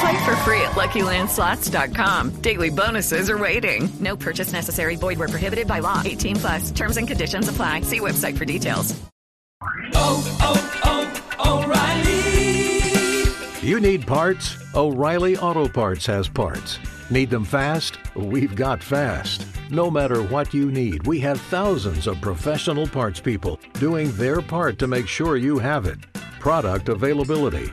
Play for free at LuckyLandSlots.com. Daily bonuses are waiting. No purchase necessary. Void where prohibited by law. 18 plus. Terms and conditions apply. See website for details. Oh, oh, oh, O'Reilly. You need parts? O'Reilly Auto Parts has parts. Need them fast? We've got fast. No matter what you need, we have thousands of professional parts people doing their part to make sure you have it. Product availability.